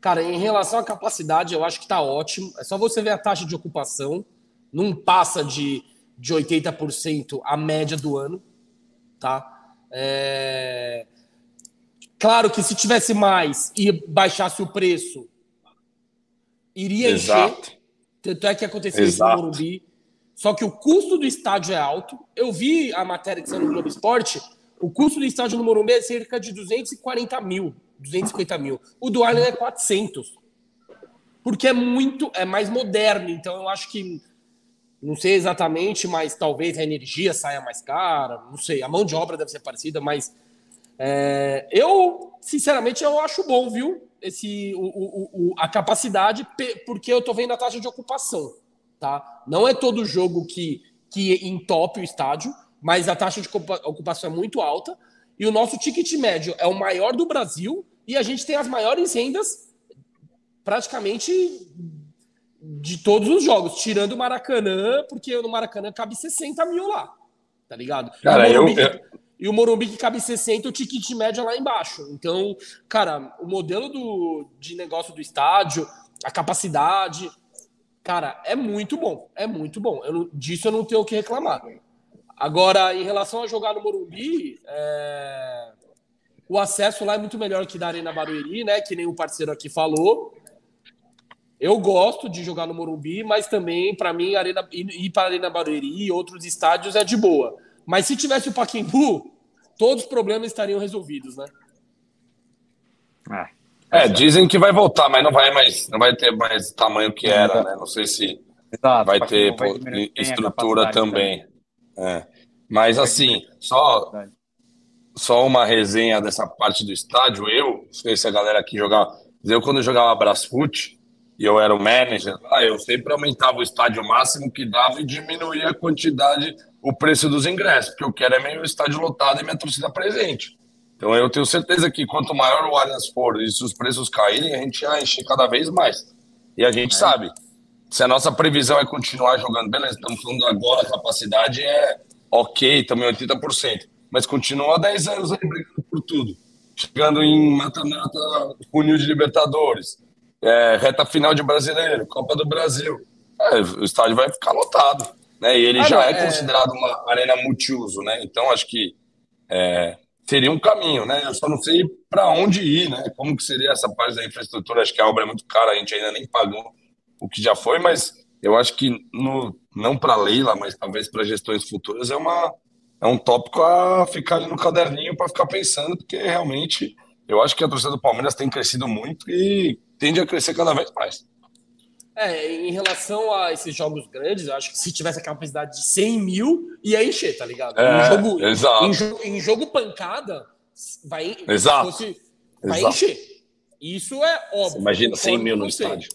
Cara, em relação à capacidade, eu acho que está ótimo. É só você ver a taxa de ocupação. Não passa de, de 80% a média do ano. Tá? É... Claro que se tivesse mais e baixasse o preço, iria Exato. encher. Tanto é que aconteceu isso no Morumbi. Só que o custo do estádio é alto. Eu vi a matéria que saiu no Globo Esporte. O custo do estádio no Morumbi é cerca de 240 mil, 250 mil. O do Arlen é 400. Porque é muito, é mais moderno. Então eu acho que, não sei exatamente, mas talvez a energia saia mais cara. Não sei, a mão de obra deve ser parecida, mas é, eu, sinceramente, eu acho bom, viu? Esse, o, o, o, a capacidade, porque eu tô vendo a taxa de ocupação, tá? Não é todo jogo que, que entope o estádio, mas a taxa de ocupação é muito alta e o nosso ticket médio é o maior do Brasil e a gente tem as maiores rendas praticamente de todos os jogos, tirando o Maracanã, porque no Maracanã cabe 60 mil lá, tá ligado? Cara, eu, eu, e o Morumbi que cabe 60, o ticket médio é lá embaixo. Então, cara, o modelo do, de negócio do estádio, a capacidade, cara, é muito bom. É muito bom. Eu disso eu não tenho o que reclamar. Agora, em relação a jogar no Morumbi, é, o acesso lá é muito melhor que da Arena Barueri, né? Que nem o parceiro aqui falou. Eu gosto de jogar no Morumbi, mas também, para mim, arena, ir para a Arena Barueri e outros estádios é de boa. Mas se tivesse o Paquembu, todos os problemas estariam resolvidos, né? É. é, dizem que vai voltar, mas não vai mais, não vai ter mais tamanho que era, né? Não sei se Exato, vai ter vai estrutura também. É. Mas assim, só só uma resenha dessa parte do estádio. Eu, não sei se a galera aqui jogava, eu quando jogava Brasfoot e eu era o manager, eu sempre aumentava o estádio máximo que dava e diminuía a quantidade o preço dos ingressos, porque eu quero é meio estádio lotado e minha torcida presente. Então eu tenho certeza que quanto maior o Allianz for e se os preços caírem, a gente vai encher cada vez mais. E a gente é. sabe, se a nossa previsão é continuar jogando, beleza, estamos falando agora, a capacidade é ok, também 80%, mas continua há 10 anos aí brigando por tudo. Chegando em mata-mata, funil de Libertadores, é, reta final de Brasileiro, Copa do Brasil. É, o estádio vai ficar lotado né? E ele ah, já não, é, é, considerado uma arena multiuso, né? Então acho que é, seria um caminho, né? Eu só não sei para onde ir, né? Como que seria essa parte da infraestrutura? Acho que a obra é muito cara, a gente ainda nem pagou o que já foi, mas eu acho que no, não para Leila, mas talvez para gestões futuras é uma é um tópico a ficar ali no caderninho para ficar pensando, porque realmente eu acho que a torcida do Palmeiras tem crescido muito e tende a crescer cada vez mais. É, em relação a esses jogos grandes, eu acho que se tivesse a capacidade de 100 mil, ia encher, tá ligado? É, em, jogo, exato. Em, jogo, em jogo pancada, vai, exato. Fosse, vai exato. encher. Isso é óbvio. Você imagina 100 mil no estádio.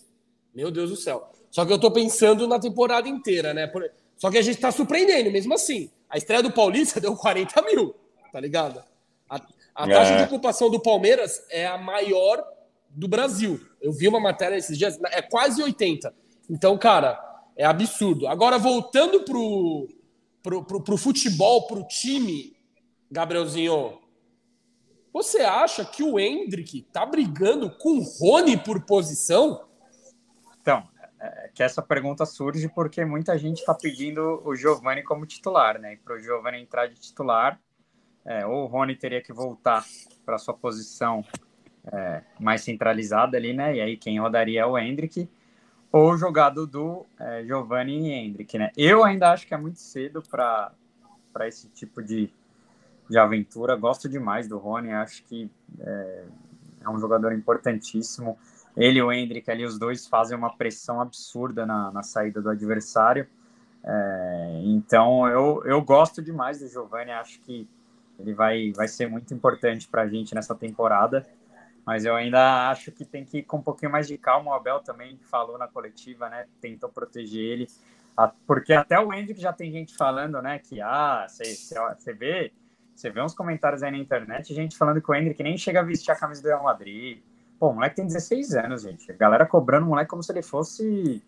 Meu Deus do céu. Só que eu tô pensando na temporada inteira, né? Só que a gente tá surpreendendo, mesmo assim. A estreia do Paulista deu 40 mil, tá ligado? A, a taxa é. de ocupação do Palmeiras é a maior do Brasil. Eu vi uma matéria esses dias, é quase 80. Então, cara, é absurdo. Agora, voltando pro, pro, pro, pro futebol, pro time, Gabrielzinho, você acha que o Hendrick tá brigando com o Rony por posição? Então, é, que essa pergunta surge porque muita gente está pedindo o Giovani como titular, né? Para o Giovani entrar de titular, é, ou o Rony teria que voltar para sua posição é, mais centralizada ali, né? E aí quem rodaria é o Hendrick ou jogado do é, Giovanni Hendrick, né? Eu ainda acho que é muito cedo para esse tipo de, de aventura. Gosto demais do Rony, acho que é, é um jogador importantíssimo. Ele e o Hendrick ali, os dois fazem uma pressão absurda na, na saída do adversário. É, então eu, eu gosto demais do Giovanni, acho que ele vai, vai ser muito importante para a gente nessa temporada. Mas eu ainda acho que tem que ir com um pouquinho mais de calma. O Abel também falou na coletiva, né? Tentou proteger ele. Porque até o Hendrick já tem gente falando, né? Que, ah, você vê, você vê uns comentários aí na internet, gente falando que o Hendrick nem chega a vestir a camisa do Real Madrid. Pô, o moleque tem 16 anos, gente. A galera cobrando o moleque como se ele fosse.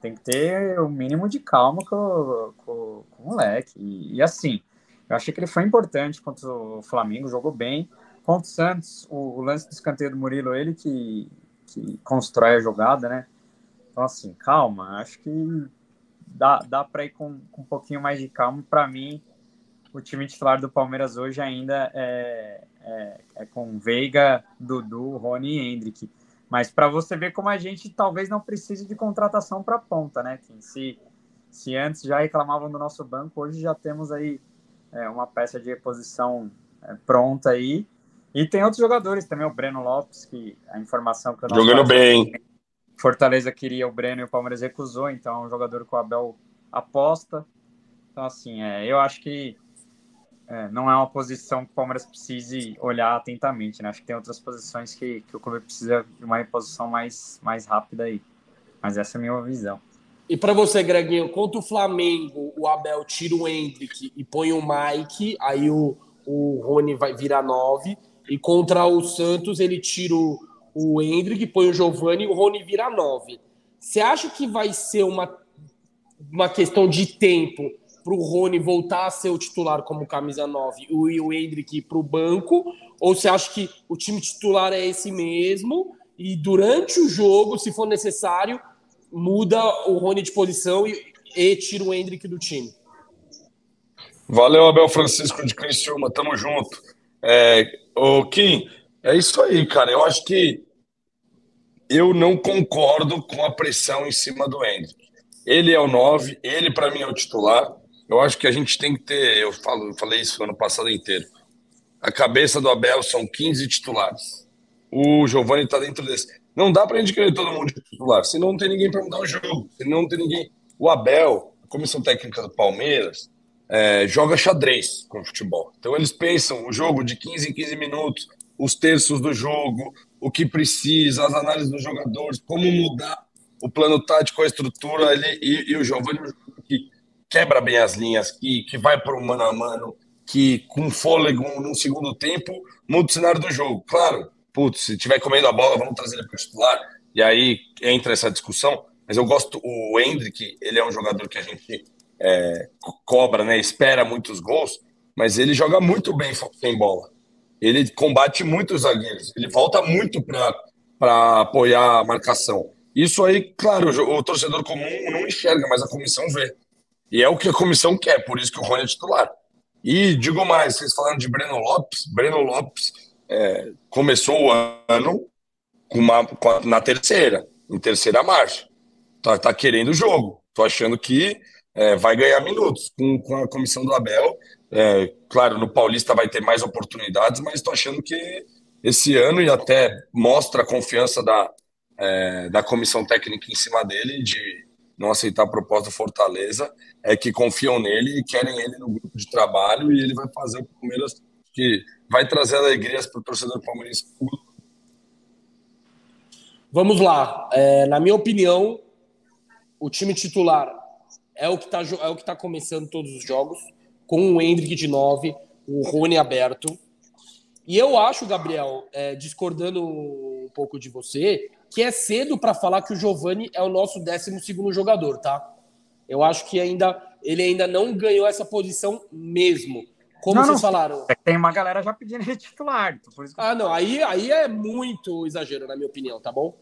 Tem que ter o mínimo de calma com, com, com o moleque. E, e assim, eu achei que ele foi importante contra o Flamengo, jogou bem. Contra o Santos, o, o lance do escanteio do Murilo, ele que, que constrói a jogada, né? Então, assim, calma. Acho que dá, dá para ir com, com, um pouquinho mais de calma. Para mim, o time titular do Palmeiras hoje ainda é, é, é com Veiga, Dudu, Rony e Hendrick. Mas para você ver como a gente talvez não precise de contratação para ponta, né? Se, se antes já reclamavam do nosso banco, hoje já temos aí é, uma peça de reposição é, pronta aí. E tem outros jogadores também, o Breno Lopes, que a informação que eu não Jogando bem. Fortaleza queria o Breno e o Palmeiras recusou, então é um jogador que o Abel aposta. Então, assim, é, eu acho que é, não é uma posição que o Palmeiras precise olhar atentamente, né? Acho que tem outras posições que, que o clube precisa de uma reposição mais, mais rápida aí. Mas essa é a minha visão. E para você, Greginho, contra o Flamengo, o Abel tira o Hendrick e põe o Mike, aí o, o Rony vai virar nove. E contra o Santos, ele tira o, o Hendrick, põe o Giovani e o Rony vira nove. Você acha que vai ser uma, uma questão de tempo para o Rony voltar a ser o titular como camisa 9 e o Hendrick ir para o banco? Ou você acha que o time titular é esse mesmo e durante o jogo, se for necessário, muda o Rony de posição e, e tira o Hendrick do time? Valeu, Abel Francisco de Criciúma, tamo junto. É, o Kim, é isso aí, cara. Eu acho que eu não concordo com a pressão em cima do Hendrick. Ele é o 9, ele para mim é o titular. Eu acho que a gente tem que ter, eu, falo, eu falei isso ano passado inteiro. A cabeça do Abel são 15 titulares. O Giovani está dentro desse. Não dá para a gente querer todo mundo titular, senão não tem ninguém para mudar o jogo, senão não tem ninguém. O Abel, a comissão técnica do Palmeiras, é, joga xadrez com o futebol. Então eles pensam o jogo de 15 em 15 minutos, os terços do jogo, o que precisa, as análises dos jogadores, como mudar o plano tático, a estrutura. Ele, e, e o Giovanni que quebra bem as linhas, que, que vai para o mano a mano, que com fôlego no segundo tempo muda o cenário do jogo. Claro, putz, se tiver comendo a bola, vamos trazer ele para titular. E aí entra essa discussão. Mas eu gosto, o Hendrick, ele é um jogador que a gente é, cobra, né? Espera muitos gols, mas ele joga muito bem sem bola. Ele combate muito os zagueiros. Ele volta muito para apoiar a marcação. Isso aí, claro, o, torcedor comum não enxerga, mas a comissão vê. E é o que a comissão quer, por isso que o Rony é titular. E digo mais, vocês falando de Breno Lopes, Breno Lopes é, começou o ano com uma, com a, na terceira, em terceira marcha. Tá, tá querendo o jogo. Tô achando que é, vai ganhar minutos com, com a comissão do Abel. É, claro, no Paulista vai ter mais oportunidades, mas estou achando que esse ano e até mostra a confiança da, é, da comissão técnica em cima dele de não aceitar a proposta do Fortaleza, é que confiam nele e querem ele no grupo de trabalho e ele vai fazer o Palmeiras que vai trazer alegrias para o torcedor palmeirense. Vamos lá. É, na minha opinião, o time titular é o que está é o que tá começando todos os jogos, com o Hendrick de 9, o Rony aberto. E eu acho, Gabriel, é, discordando um pouco de você, que é cedo para falar que o Giovani é o nosso 12 jogador, tá? Eu acho que ainda ele ainda não ganhou essa posição mesmo. Como não, vocês não, falaram. É tem uma galera já pedindo ele titular. Então ah, não. Aí, aí é muito exagero, na minha opinião, tá bom?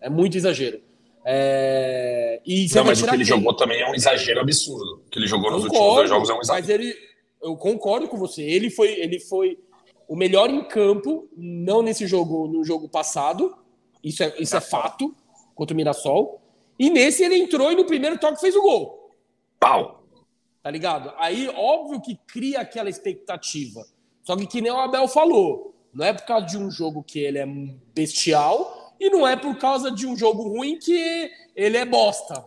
É muito exagero. É... E não, mas o que ele jogou também é um exagero absurdo. O que ele jogou nos concordo, últimos dois jogos é um exagero. Mas ele, eu concordo com você. Ele foi, ele foi o melhor em campo, não nesse jogo, no jogo passado. Isso é, isso é fato contra o Mirassol. E nesse ele entrou e no primeiro toque fez o gol. Pau! Tá ligado? Aí, óbvio que cria aquela expectativa. Só que, que nem o Abel falou, não é por causa de um jogo que ele é bestial, e não é por causa de um jogo ruim que ele é bosta,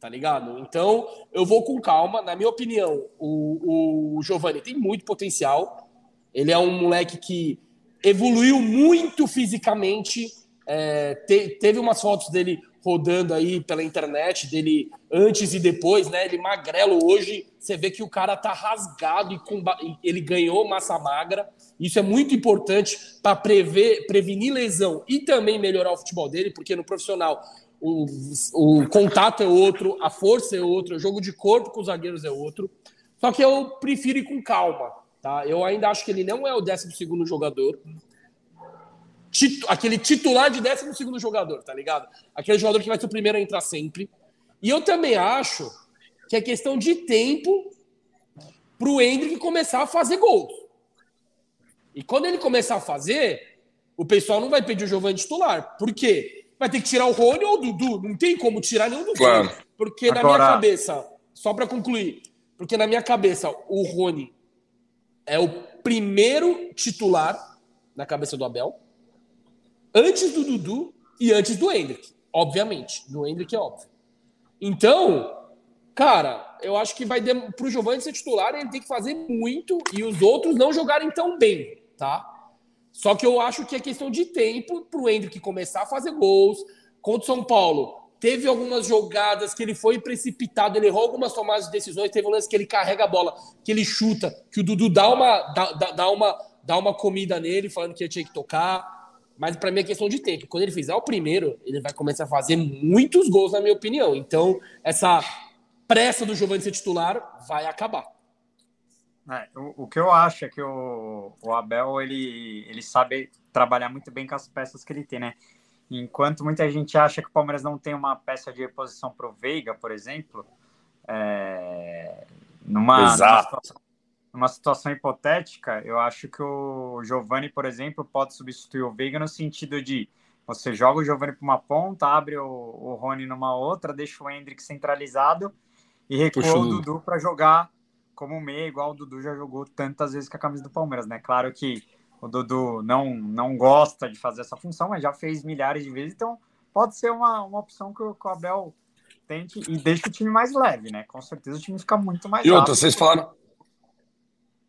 tá ligado? Então, eu vou com calma. Na minha opinião, o, o Giovanni tem muito potencial. Ele é um moleque que evoluiu muito fisicamente. É, te, teve umas fotos dele rodando aí pela internet, dele antes e depois, né? Ele magrelo hoje, você vê que o cara tá rasgado e ele ganhou massa magra. Isso é muito importante para prevenir lesão e também melhorar o futebol dele, porque no profissional o, o contato é outro, a força é outra, o jogo de corpo com os zagueiros é outro. Só que eu prefiro ir com calma, tá? Eu ainda acho que ele não é o 12 jogador. Aquele titular de 12 jogador, tá ligado? Aquele jogador que vai ser o primeiro a entrar sempre. E eu também acho que é questão de tempo pro Hendrick começar a fazer gols. E quando ele começar a fazer, o pessoal não vai pedir o Giovanni titular. Por quê? vai ter que tirar o Rony ou o Dudu. Não tem como tirar nenhum dos claro. dois. Porque Agora... na minha cabeça, só para concluir, porque na minha cabeça o Rony é o primeiro titular na cabeça do Abel, antes do Dudu e antes do Hendrick, obviamente. Do Hendrick é óbvio. Então, cara, eu acho que vai para o Giovanni ser titular, ele tem que fazer muito e os outros não jogarem tão bem, tá? Só que eu acho que é questão de tempo para o Hendrick começar a fazer gols. Contra o São Paulo, teve algumas jogadas que ele foi precipitado, ele errou algumas tomadas de decisões. Teve um lance que ele carrega a bola, que ele chuta, que o Dudu dá uma, dá, dá uma, dá uma comida nele, falando que ele tinha que tocar. Mas para mim é questão de tempo. Quando ele fizer o primeiro, ele vai começar a fazer muitos gols, na minha opinião. Então, essa pressa do Giovanni ser titular vai acabar. É, o, o, que eu acho é que o, o Abel ele, ele sabe trabalhar muito bem com as peças que ele tem, né? Enquanto muita gente acha que o Palmeiras não tem uma peça de reposição para o Veiga, por exemplo, é, numa, numa situação, numa, situação, hipotética, eu acho que o Giovani, por exemplo, pode substituir o Veiga no sentido de você joga o Giovani para uma ponta, abre o, o Rony numa outra, deixa o Hendrick centralizado e recua Puxa, o Dudu para jogar como meia, igual o Dudu já jogou tantas vezes com a camisa do Palmeiras, né? Claro que o Dudu não, não gosta de fazer essa função, mas já fez milhares de vezes, então pode ser uma, uma opção que o, que o Abel tente e deixa o time mais leve, né? Com certeza o time fica muito mais E outra, vocês falaram.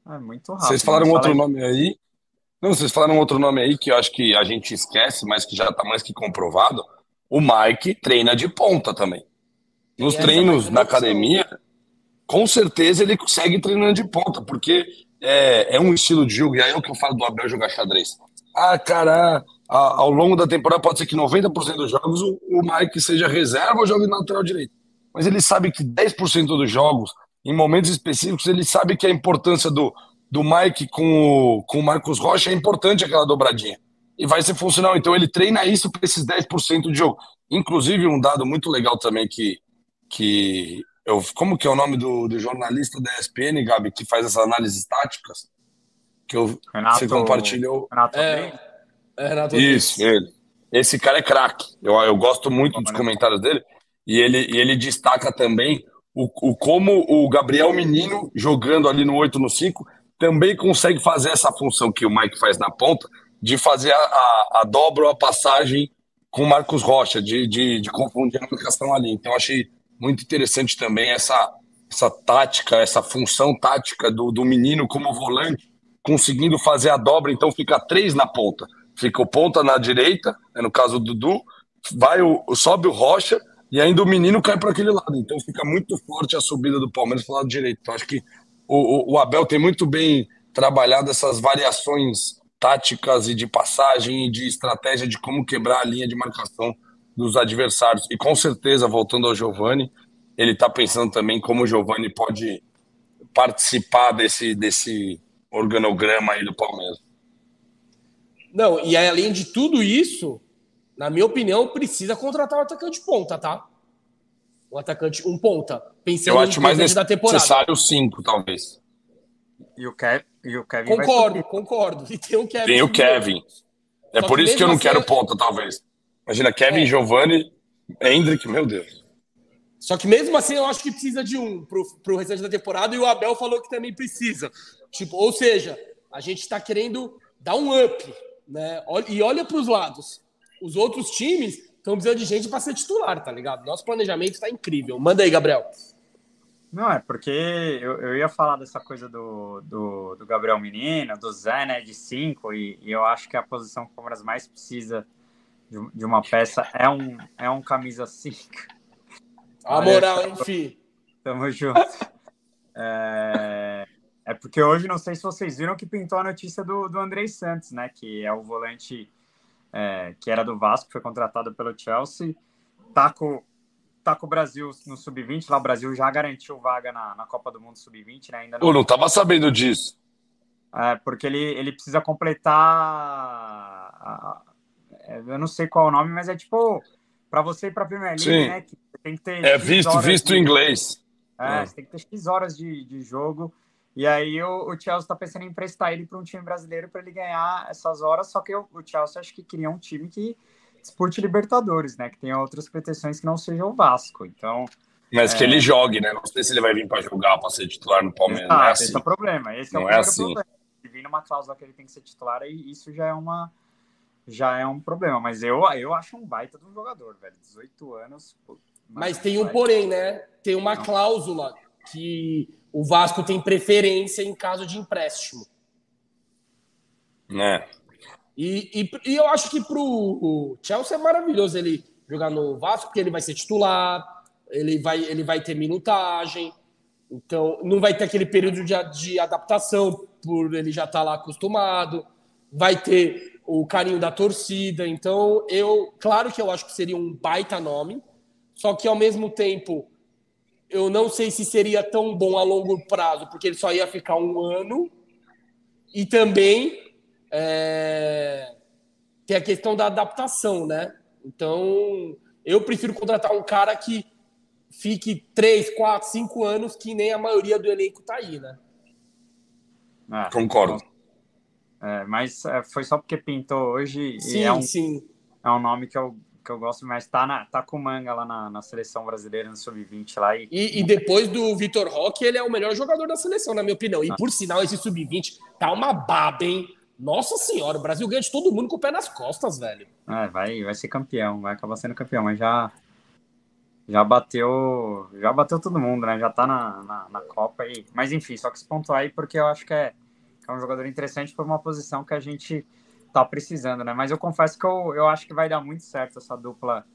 É muito rápido. Vocês falaram outro aí. nome aí. Não, vocês falaram outro nome aí que eu acho que a gente esquece, mas que já tá mais que comprovado. O Mike treina de ponta também. Nos treinos na academia, com certeza ele consegue treinando de ponta, porque é, é um estilo de jogo, e aí é o que eu falo do Abel jogar xadrez. Ah, cara, a, ao longo da temporada pode ser que 90% dos jogos o, o Mike seja reserva ou jogue lateral direito. Mas ele sabe que 10% dos jogos, em momentos específicos, ele sabe que a importância do, do Mike com o, com o Marcos Rocha é importante aquela dobradinha. E vai ser funcional. Então ele treina isso para esses 10% de jogo. Inclusive, um dado muito legal também que, que eu, como que é o nome do, do jornalista da ESPN, Gabi, que faz essas análises táticas? Que eu, Renato, você compartilhou. Renato é, é Renato Isso, ele. Esse cara é craque. Eu, eu gosto muito dos comentários dele. E ele, e ele destaca também o, o como o Gabriel Menino, jogando ali no 8 no 5, também consegue fazer essa função que o Mike faz na ponta, de fazer a, a, a dobra ou a passagem com o Marcos Rocha, de, de, de confundir a marcação ali. Então, achei muito interessante também essa, essa tática, essa função tática do, do menino como volante, conseguindo fazer a dobra, então fica três na ponta. Fica o ponta na direita, né, no caso do Dudu, vai o, sobe o Rocha e ainda o menino cai para aquele lado. Então fica muito forte a subida do Palmeiras para o lado direito. Então acho que o, o, o Abel tem muito bem trabalhado essas variações táticas e de passagem e de estratégia de como quebrar a linha de marcação dos adversários. E com certeza, voltando ao Giovani, ele está pensando também como o Giovani pode participar desse, desse organograma aí do Palmeiras. Não, e além de tudo isso, na minha opinião, precisa contratar um atacante ponta, tá? Um atacante, um ponta. Pensando Eu acho mais nesse, da temporada. necessário cinco, talvez. E o, Kev, e o Kevin. Concordo, concordo. E tem o Kevin. Tem o Kevin. É Só por isso que eu não assim, quero ponta, talvez. Imagina, Kevin, é. Giovanni, Hendrick, meu Deus. Só que mesmo assim eu acho que precisa de um pro, pro restante da temporada e o Abel falou que também precisa. Tipo, ou seja, a gente está querendo dar um up, né? E olha para os lados. Os outros times estão precisando de gente para ser titular, tá ligado? Nosso planejamento está incrível. Manda aí, Gabriel. Não, é porque eu, eu ia falar dessa coisa do, do, do Gabriel Menino, do Zé, né, de cinco, e, e, eu acho que a posição que o Palmeiras mais precisa de, de uma peça é um, é um camisa 5. A moral, enfim. Tamo junto. É, é porque hoje, não sei se vocês viram que pintou a notícia do, do Andrei Santos, né, que é o volante é, que era do Vasco, foi contratado pelo Chelsea, tá com tá com o Brasil no Sub-20, lá o Brasil já garantiu vaga na, na Copa do Mundo Sub-20, né? Ainda não... Eu não tava sabendo disso. É, porque ele, ele precisa completar. A, a, eu não sei qual é o nome, mas é tipo. Para você ir para a Premier League, Sim. né? Que tem que ter. É visto, visto em inglês. É, é, você tem que ter X horas de, de jogo. E aí o, o Chelsea está pensando em emprestar ele para um time brasileiro para ele ganhar essas horas. Só que o, o Chelsea acho que queria um time que dispute Libertadores, né? Que tenha outras pretensões que não sejam o Vasco. Então. Mas é... que ele jogue, né? Não sei se ele vai vir para jogar, para ser titular no Palmeiras. Ah, é assim. esse é o problema. Esse é não é, o é assim. problema. Se vir numa cláusula que ele tem que ser titular, aí isso já é uma já é um problema. Mas eu, eu acho um baita de um jogador, velho. 18 anos. Pô, mas tem um porém, né? Tem uma não. cláusula que o Vasco tem preferência em caso de empréstimo. Né? E, e, e eu acho que pro Chelsea é maravilhoso ele jogar no Vasco, porque ele vai ser titular, ele vai, ele vai ter minutagem, então não vai ter aquele período de, de adaptação por ele já estar tá lá acostumado, vai ter o carinho da torcida. Então, eu, claro que eu acho que seria um baita nome, só que ao mesmo tempo eu não sei se seria tão bom a longo prazo, porque ele só ia ficar um ano. E também é, tem a questão da adaptação, né? Então, eu prefiro contratar um cara que fique três, quatro, cinco anos, que nem a maioria do elenco tá aí, né? É, Concordo. É, mas é, foi só porque pintou hoje. Sim, é um, sim. É um nome que eu, que eu gosto, mas tá, na, tá com manga lá na, na seleção brasileira, no Sub-20 lá. E... E, e, depois do Vitor Roque, ele é o melhor jogador da seleção, na minha opinião. E ah. por sinal, esse Sub-20 tá uma baba, hein? Nossa senhora, o Brasil ganha de todo mundo com o pé nas costas, velho. É, vai, vai ser campeão, vai acabar sendo campeão, mas já já bateu já bateu todo mundo, né? Já tá na, na, na Copa aí. Mas enfim, só que se pontuar aí porque eu acho que é, é um jogador interessante por uma posição que a gente tá precisando, né? Mas eu confesso que eu, eu acho que vai dar muito certo essa dupla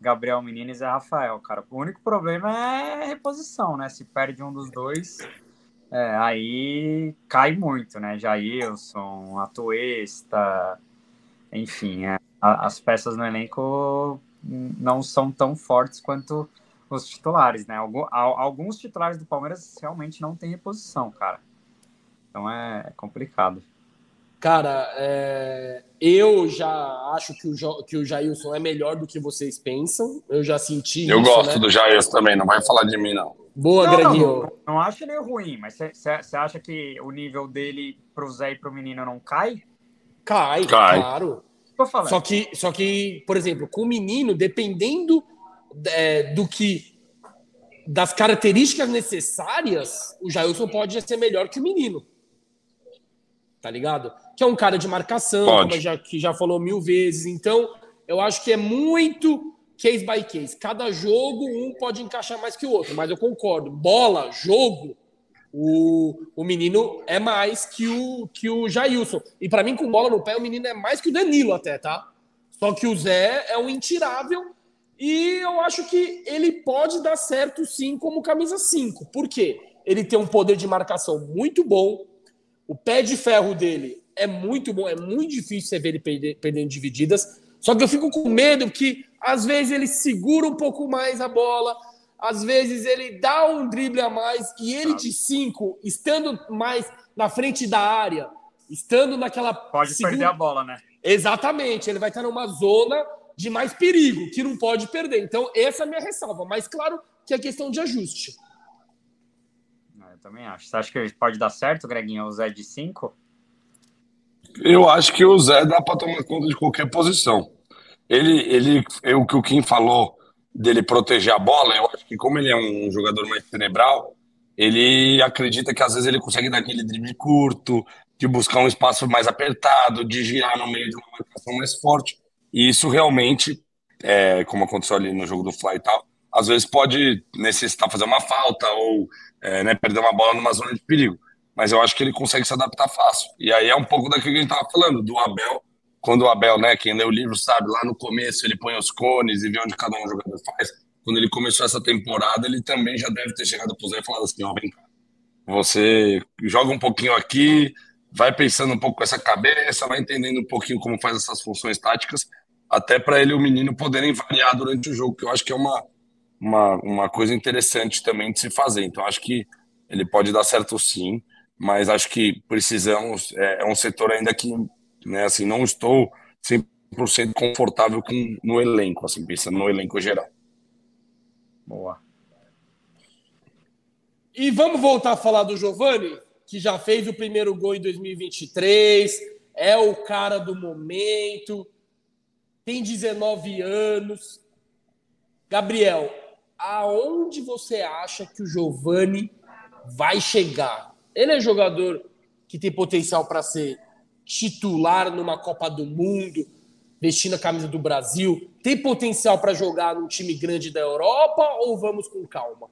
Gabriel Menino e Rafael, cara. O único problema é reposição, né? Se perde um dos dois, é, aí cai muito, né? Jailson, Atuesta, enfim, é, as peças no elenco não são tão fortes quanto os titulares, né? Alguns titulares do Palmeiras realmente não têm reposição, cara. Então é complicado. Cara, é... eu já acho que o, que o Jailson é melhor do que vocês pensam. Eu já senti Eu isso, gosto né? do Jailson também, não vai falar de mim, não. Boa, não, Greginho. Não, não, não, acho ele ruim, mas você acha que o nível dele pro Zé e pro menino não cai? Cai, cai. claro. Só que, só que, por exemplo, com o menino, dependendo é, do que. das características necessárias, o Jailson pode ser melhor que o menino. Tá ligado? Que é um cara de marcação, já, que já falou mil vezes. Então, eu acho que é muito case by case. Cada jogo, um pode encaixar mais que o outro, mas eu concordo. Bola, jogo, o, o menino é mais que o, que o Jailson. E para mim, com bola no pé, o menino é mais que o Danilo, até, tá? Só que o Zé é um intirável e eu acho que ele pode dar certo sim como camisa 5. Por quê? Ele tem um poder de marcação muito bom, o pé de ferro dele é muito bom, é muito difícil você ver ele perder, perdendo divididas. Só que eu fico com medo que às vezes ele segura um pouco mais a bola, às vezes ele dá um drible a mais e ele de cinco, estando mais na frente da área, estando naquela. Pode segura... perder a bola, né? Exatamente, ele vai estar numa zona de mais perigo, que não pode perder. Então, essa é a minha ressalva. Mas, claro, que é questão de ajuste. Ah, eu também acho. Você acha que pode dar certo, Greginho, o Zé de 5? Eu acho que o Zé dá para tomar conta de qualquer posição. Ele, ele, o que o Kim falou dele proteger a bola, eu acho que como ele é um jogador mais cerebral, ele acredita que às vezes ele consegue dar aquele drible curto, de buscar um espaço mais apertado, de girar no meio de uma marcação mais forte. E isso realmente, é, como aconteceu ali no jogo do Fly e tal, às vezes pode necessitar fazer uma falta ou é, né, perder uma bola numa zona de perigo. Mas eu acho que ele consegue se adaptar fácil. E aí é um pouco daquilo que a gente estava falando, do Abel. Quando o Abel, né, quem lê o livro sabe, lá no começo ele põe os cones e vê onde cada um jogador faz. Quando ele começou essa temporada, ele também já deve ter chegado para o Zé e falado assim: ó, vem cá, você joga um pouquinho aqui, vai pensando um pouco com essa cabeça, vai entendendo um pouquinho como faz essas funções táticas, até para ele e o menino poderem variar durante o jogo, que eu acho que é uma, uma, uma coisa interessante também de se fazer. Então, acho que ele pode dar certo sim, mas acho que precisamos. É, é um setor ainda que, né, assim, não estou 100% confortável com, no elenco, assim, pensando no elenco geral. Boa. E vamos voltar a falar do Giovani, que já fez o primeiro gol em 2023, é o cara do momento, tem 19 anos. Gabriel, aonde você acha que o Giovani vai chegar? Ele é jogador que tem potencial para ser titular numa Copa do Mundo, vestindo a camisa do Brasil. Tem potencial para jogar num time grande da Europa ou vamos com calma?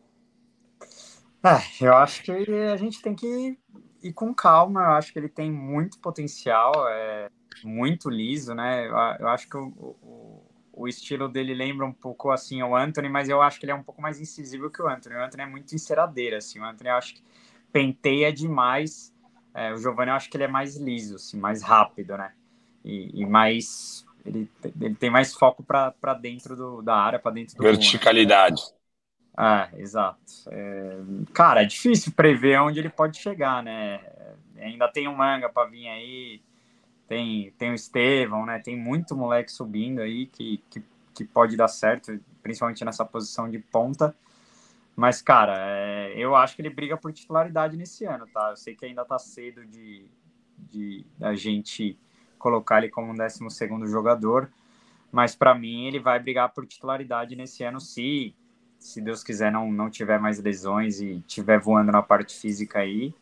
É, eu acho que a gente tem que ir com calma. Eu acho que ele tem muito potencial, é muito liso, né? Eu, acho que o, o, o, estilo dele lembra um pouco assim o Anthony, mas eu acho que ele é um pouco mais incisivo que o Anthony. O Anthony é muito enceradeira, assim. O Anthony eu acho que penteia demais. É, o Giovanni eu acho que ele é mais liso, assim, mais rápido, né? E, e mais ele, ele tem mais foco para dentro do, da área, para dentro do verticalidade. Ah, exato. É, cara, é difícil prever onde ele pode chegar, né? Ainda tem um manga para vir aí, tem, tem o Estevão, né? Tem muito moleque subindo aí que, que, que pode dar certo, principalmente nessa posição de ponta. Mas, cara, é, eu acho que ele briga por titularidade nesse ano, tá? Eu sei que ainda tá cedo de, de a gente colocar ele como um 12 segundo jogador, mas para mim ele vai brigar por titularidade nesse ano se se Deus quiser, não, não tiver mais lesões e tiver voando na parte física aí.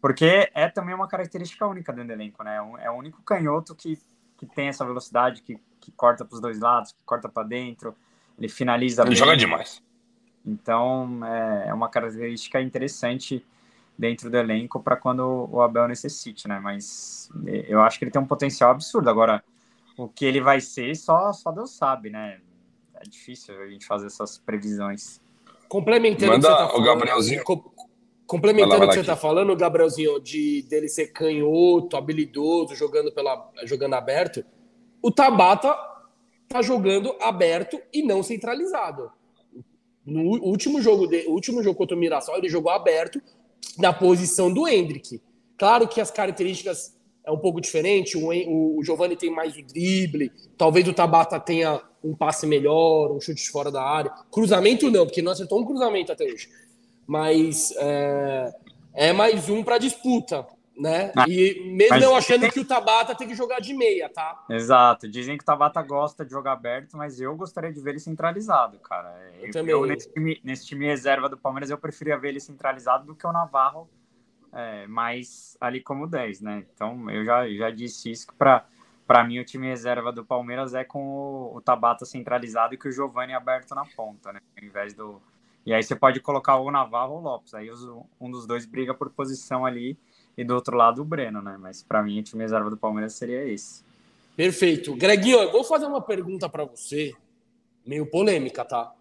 Porque é também uma característica única do elenco, né? É o único canhoto que, que tem essa velocidade, que, que corta para os dois lados, que corta para dentro, ele finaliza ele bem. joga demais. Então, é, é uma característica interessante dentro do elenco para quando o Abel necessite, né? Mas eu acho que ele tem um potencial absurdo. Agora, o que ele vai ser, só, só Deus sabe, né? é difícil a gente fazer essas previsões. Complementando Manda o que você tá falando, o Gabrielzinho. complementando o que você está falando, Gabrielzinho, de dele ser canhoto, habilidoso, jogando, pela, jogando aberto, o Tabata tá jogando aberto e não centralizado. No último jogo, de, último jogo contra o Mirassol, ele jogou aberto na posição do Hendrick. Claro que as características é um pouco diferente. O, o, o Giovanni tem mais o drible, talvez o Tabata tenha um passe melhor, um chute fora da área. Cruzamento não, porque não acertou um cruzamento até hoje. Mas é, é mais um para disputa, né? Ah, e mesmo eu achando tem... que o Tabata tem que jogar de meia, tá? Exato. Dizem que o Tabata gosta de jogar aberto, mas eu gostaria de ver ele centralizado, cara. Eu, eu também. Eu, nesse, time, nesse time reserva do Palmeiras, eu preferia ver ele centralizado do que o Navarro é, mais ali como 10, né? Então eu já, já disse isso que para para mim o time reserva do Palmeiras é com o, o Tabata centralizado e que o Giovani aberto na ponta, né? Ao invés do e aí você pode colocar o Navarro ou o Lopes. Aí os, um dos dois briga por posição ali e do outro lado o Breno, né? Mas para mim o time reserva do Palmeiras seria esse. Perfeito. Greginho, eu vou fazer uma pergunta para você, meio polêmica, tá?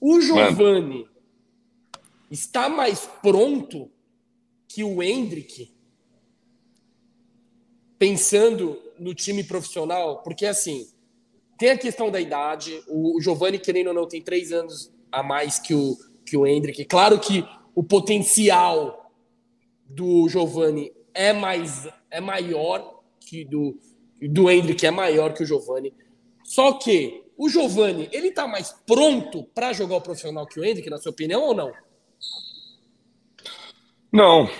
O Giovani está mais pronto que o Hendrick, pensando no time profissional, porque assim, tem a questão da idade, o Giovanni, querendo ou não, tem três anos a mais que o, que o Hendrick. Claro que o potencial do Giovanni é, mais, é maior que do, do Hendrick, é maior que o Giovanni. Só que o Giovanni, ele tá mais pronto para jogar o profissional que o Hendrick, na sua opinião, ou não? Não,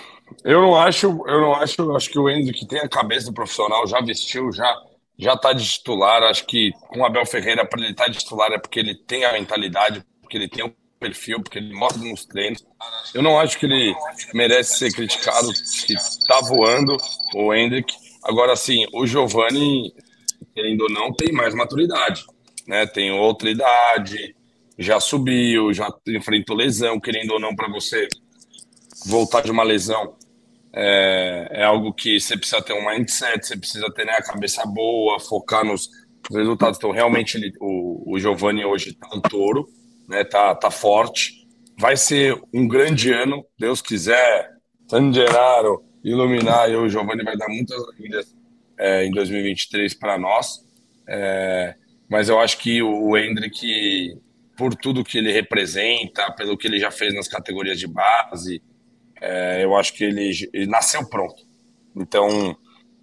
eu não acho, eu não acho, acho que o que tem a cabeça do profissional já vestiu, já já tá de titular, acho que com o Abel Ferreira para ele estar tá de titular é porque ele tem a mentalidade, porque ele tem o perfil, porque ele mostra nos treinos. Eu não acho que ele merece ser criticado, que tá voando o Hendrick. Agora sim, o Giovani, querendo ou não, tem mais maturidade, né? Tem outra idade, já subiu, já enfrentou lesão, querendo ou não, para você voltar de uma lesão. É, é, algo que você precisa ter um mindset, você precisa ter né, a cabeça boa, focar nos resultados. Então, realmente, ele, o, o Giovanni hoje está um touro, né, tá, tá forte. Vai ser um grande ano, Deus quiser. San Gennaro, iluminar, e o Giovanni vai dar muitas alegrias é, em 2023 para nós. É, mas eu acho que o Hendrick, por tudo que ele representa, pelo que ele já fez nas categorias de base, é, eu acho que ele, ele, nasceu pronto. Então,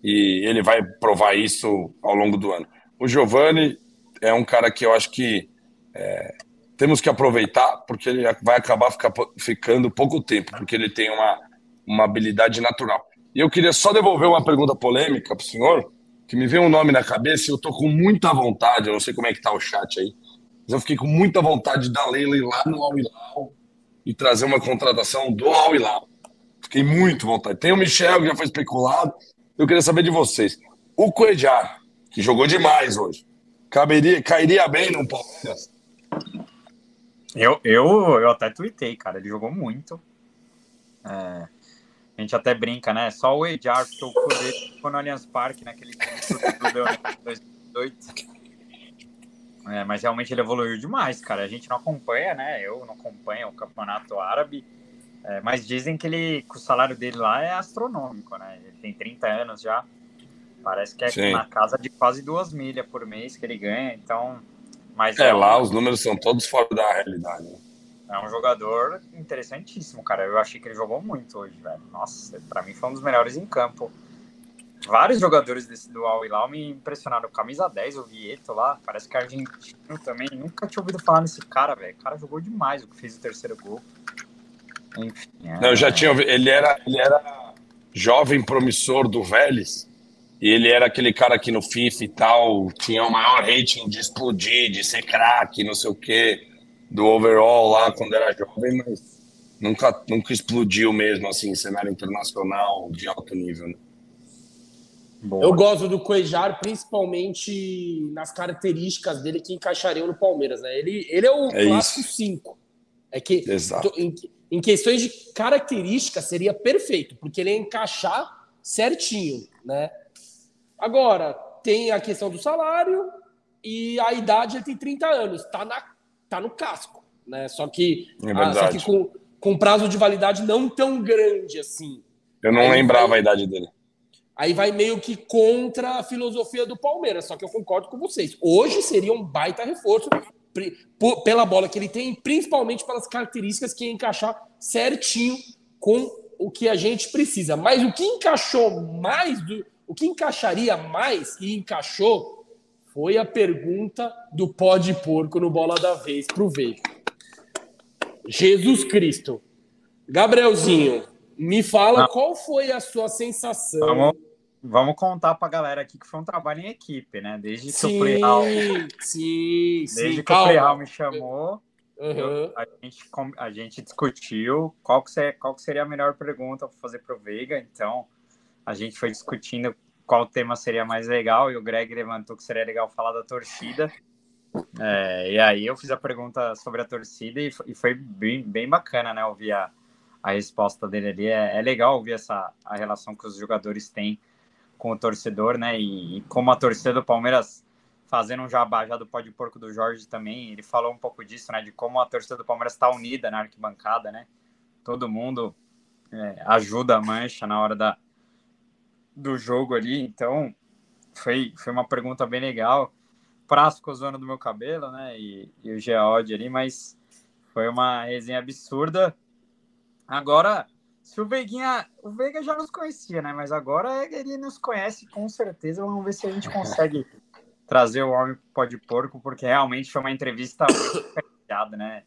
e ele vai provar isso ao longo do ano. O Giovanni é um cara que eu acho que é, temos que aproveitar, porque ele vai acabar ficar, ficando pouco tempo, porque ele tem uma, uma habilidade natural. E eu queria só devolver uma pergunta polêmica para o senhor, que me veio um nome na cabeça e eu estou com muita vontade, eu não sei como é que está o chat aí, mas eu fiquei com muita vontade da Leila ir lá no Al Hilal e trazer uma contratação do Al Hilal. Fiquei muito vontade. Tem o Michel, que já foi especulado. Eu queria saber de vocês. O Coedjar, que jogou demais hoje, caberia, cairia bem no Palmeiras? Eu, eu, eu até tuitei, cara. Ele jogou muito. É, a gente até brinca, né? Só o Edjar, cu dele ficou no Allianz Parque, naquele time do 2018. É, mas realmente ele evoluiu demais, cara. A gente não acompanha, né? Eu não acompanho o campeonato árabe. É, mas dizem que ele, que o salário dele lá é astronômico, né? Ele tem 30 anos já. Parece que é Sim. na casa de quase duas milhas por mês que ele ganha, então. Mas é, é lá os números são todos fora da realidade. É um jogador interessantíssimo, cara. Eu achei que ele jogou muito hoje, velho. Nossa, para mim foi um dos melhores em campo. Vários jogadores desse do Al Hilal me impressionaram. Camisa 10, o Vieto lá, parece que é argentino também. Nunca tinha ouvido falar nesse cara, velho. O cara jogou demais o que fez o terceiro gol. Enfim. É... Não, eu já tinha ele era, ele era jovem promissor do Vélez. E ele era aquele cara que no FIFA e tal tinha o maior rating de explodir, de ser craque, não sei o quê, do overall lá quando era jovem, mas nunca, nunca explodiu mesmo assim, cenário internacional de alto nível. Né? Eu gosto do Cuejar, principalmente nas características dele que encaixariam no Palmeiras. Né? Ele, ele é o é clássico 5. É que Exato. Em, em questões de características seria perfeito, porque ele ia encaixar certinho, né? Agora, tem a questão do salário e a idade ele tem 30 anos, tá, na, tá no casco, né? Só que, é ah, só que com, com prazo de validade não tão grande assim. Eu não aí lembrava vai, a idade dele. Aí vai meio que contra a filosofia do Palmeiras, só que eu concordo com vocês. Hoje seria um baita reforço, pela bola que ele tem, principalmente pelas características que encaixar certinho com o que a gente precisa. Mas o que encaixou mais, do, o que encaixaria mais e encaixou foi a pergunta do pó de porco no bola da vez para o Veiga. Jesus Cristo. Gabrielzinho, me fala Não. qual foi a sua sensação. Vamos Vamos contar para a galera aqui que foi um trabalho em equipe, né? Desde sim, que o Playhall, sim, desde sim, que calma. o Playhall me chamou, uhum. eu, a, gente, a gente discutiu qual que, seria, qual que seria a melhor pergunta para fazer para o Veiga. Então, a gente foi discutindo qual tema seria mais legal e o Greg levantou que seria legal falar da torcida. É, e aí eu fiz a pergunta sobre a torcida e, e foi bem, bem bacana, né? Ouvir a, a resposta dele ali. É, é legal ouvir essa a relação que os jogadores têm com o torcedor, né? E, e, como a torcida do Palmeiras fazendo um jabá já do pó de porco do Jorge também, ele falou um pouco disso, né? De como a torcida do Palmeiras está unida na arquibancada, né? Todo mundo é, ajuda a mancha na hora da, do jogo ali, então foi, foi uma pergunta bem legal. Prasco zoando do meu cabelo, né? E, e o Geode ali, mas foi uma resenha absurda. Agora, se o Veiguinha. O Veiga já nos conhecia, né? Mas agora ele nos conhece com certeza. Vamos ver se a gente consegue trazer o homem pó de porco, porque realmente foi uma entrevista muito né?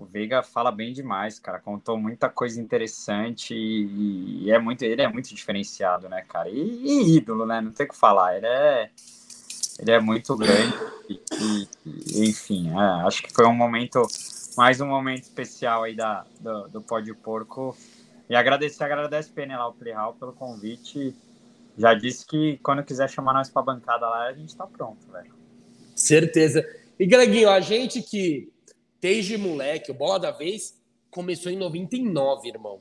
O Veiga fala bem demais, cara. Contou muita coisa interessante e, e é muito, ele é muito diferenciado, né, cara? E, e, ídolo, né? Não tem o que falar. Ele é, ele é muito grande. E, e enfim, é, acho que foi um momento, mais um momento especial aí da, do, do Pó de Porco e agradecer a galera da SPN lá, o Playhall, pelo convite. Já disse que quando quiser chamar nós pra bancada lá, a gente tá pronto, velho. Certeza. E, Greginho, a gente que desde moleque, o Bola da Vez começou em 99, irmão.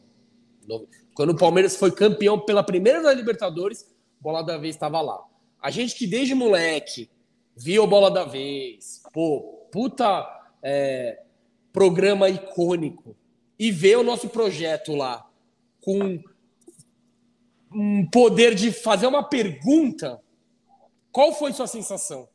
Quando o Palmeiras foi campeão pela primeira da Libertadores, Bola da Vez estava lá. A gente que desde moleque via o Bola da Vez, pô, puta é, programa icônico, e vê o nosso projeto lá com um poder de fazer uma pergunta, qual foi sua sensação?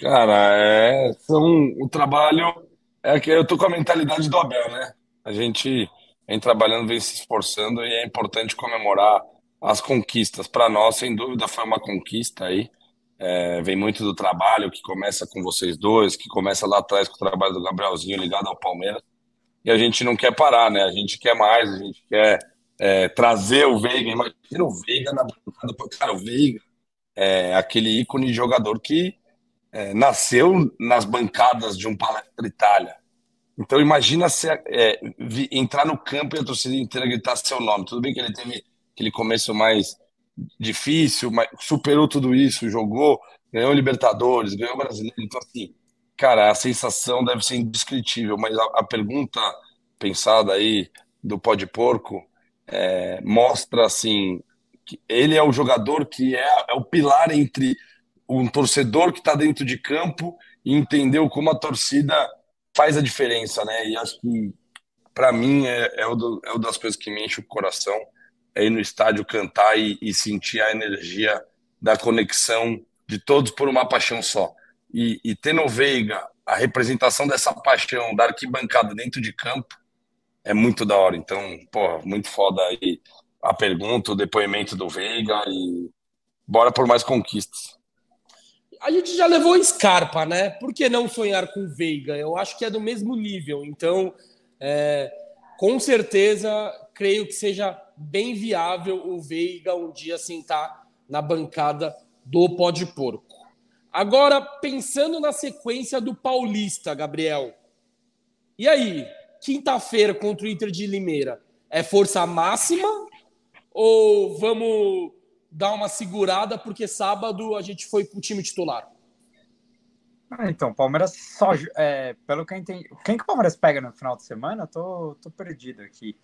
Cara, é são, o trabalho é que eu tô com a mentalidade do Abel, né? A gente vem trabalhando, vem se esforçando e é importante comemorar as conquistas. Para nós, sem dúvida, foi uma conquista aí. É, vem muito do trabalho que começa com vocês dois, que começa lá atrás com o trabalho do Gabrielzinho ligado ao Palmeiras. E a gente não quer parar, né? A gente quer mais, a gente quer é, trazer o Veiga. Imagina o Veiga na bancada. Cara, o Veiga é aquele ícone de jogador que é, nasceu nas bancadas de um palestra Itália. Então imagina se é, entrar no campo e a torcida inteira gritar seu nome. Tudo bem que ele teve aquele começo mais difícil, mas superou tudo isso, jogou, ganhou Libertadores, ganhou Brasileiro. Então, assim, cara, a sensação deve ser indescritível, mas a, a pergunta pensada aí do pó de porco é, mostra, assim, que ele é o jogador que é, é o pilar entre um torcedor que está dentro de campo e entendeu como a torcida faz a diferença, né? E acho que, para mim, é, é, o do, é das coisas que me enche o coração é ir no estádio cantar e, e, sentir a energia da conexão de todos por uma paixão só. E, e ter no Veiga a representação dessa paixão da arquibancada dentro de campo é muito da hora. Então, pô, muito foda aí a pergunta, o depoimento do Veiga e bora por mais conquistas. A gente já levou Scarpa, né? Por que não sonhar com Veiga? Eu acho que é do mesmo nível. Então, é, com certeza, creio que seja bem viável o Veiga um dia sentar na bancada do pó de porco. Agora, pensando na sequência do Paulista, Gabriel. E aí, quinta-feira contra o Inter de Limeira, é força máxima ou vamos dar uma segurada porque sábado a gente foi pro time titular? Ah, então, Palmeiras só. É, pelo que eu entendi. Quem que o Palmeiras pega no final de semana? Tô, tô perdido aqui.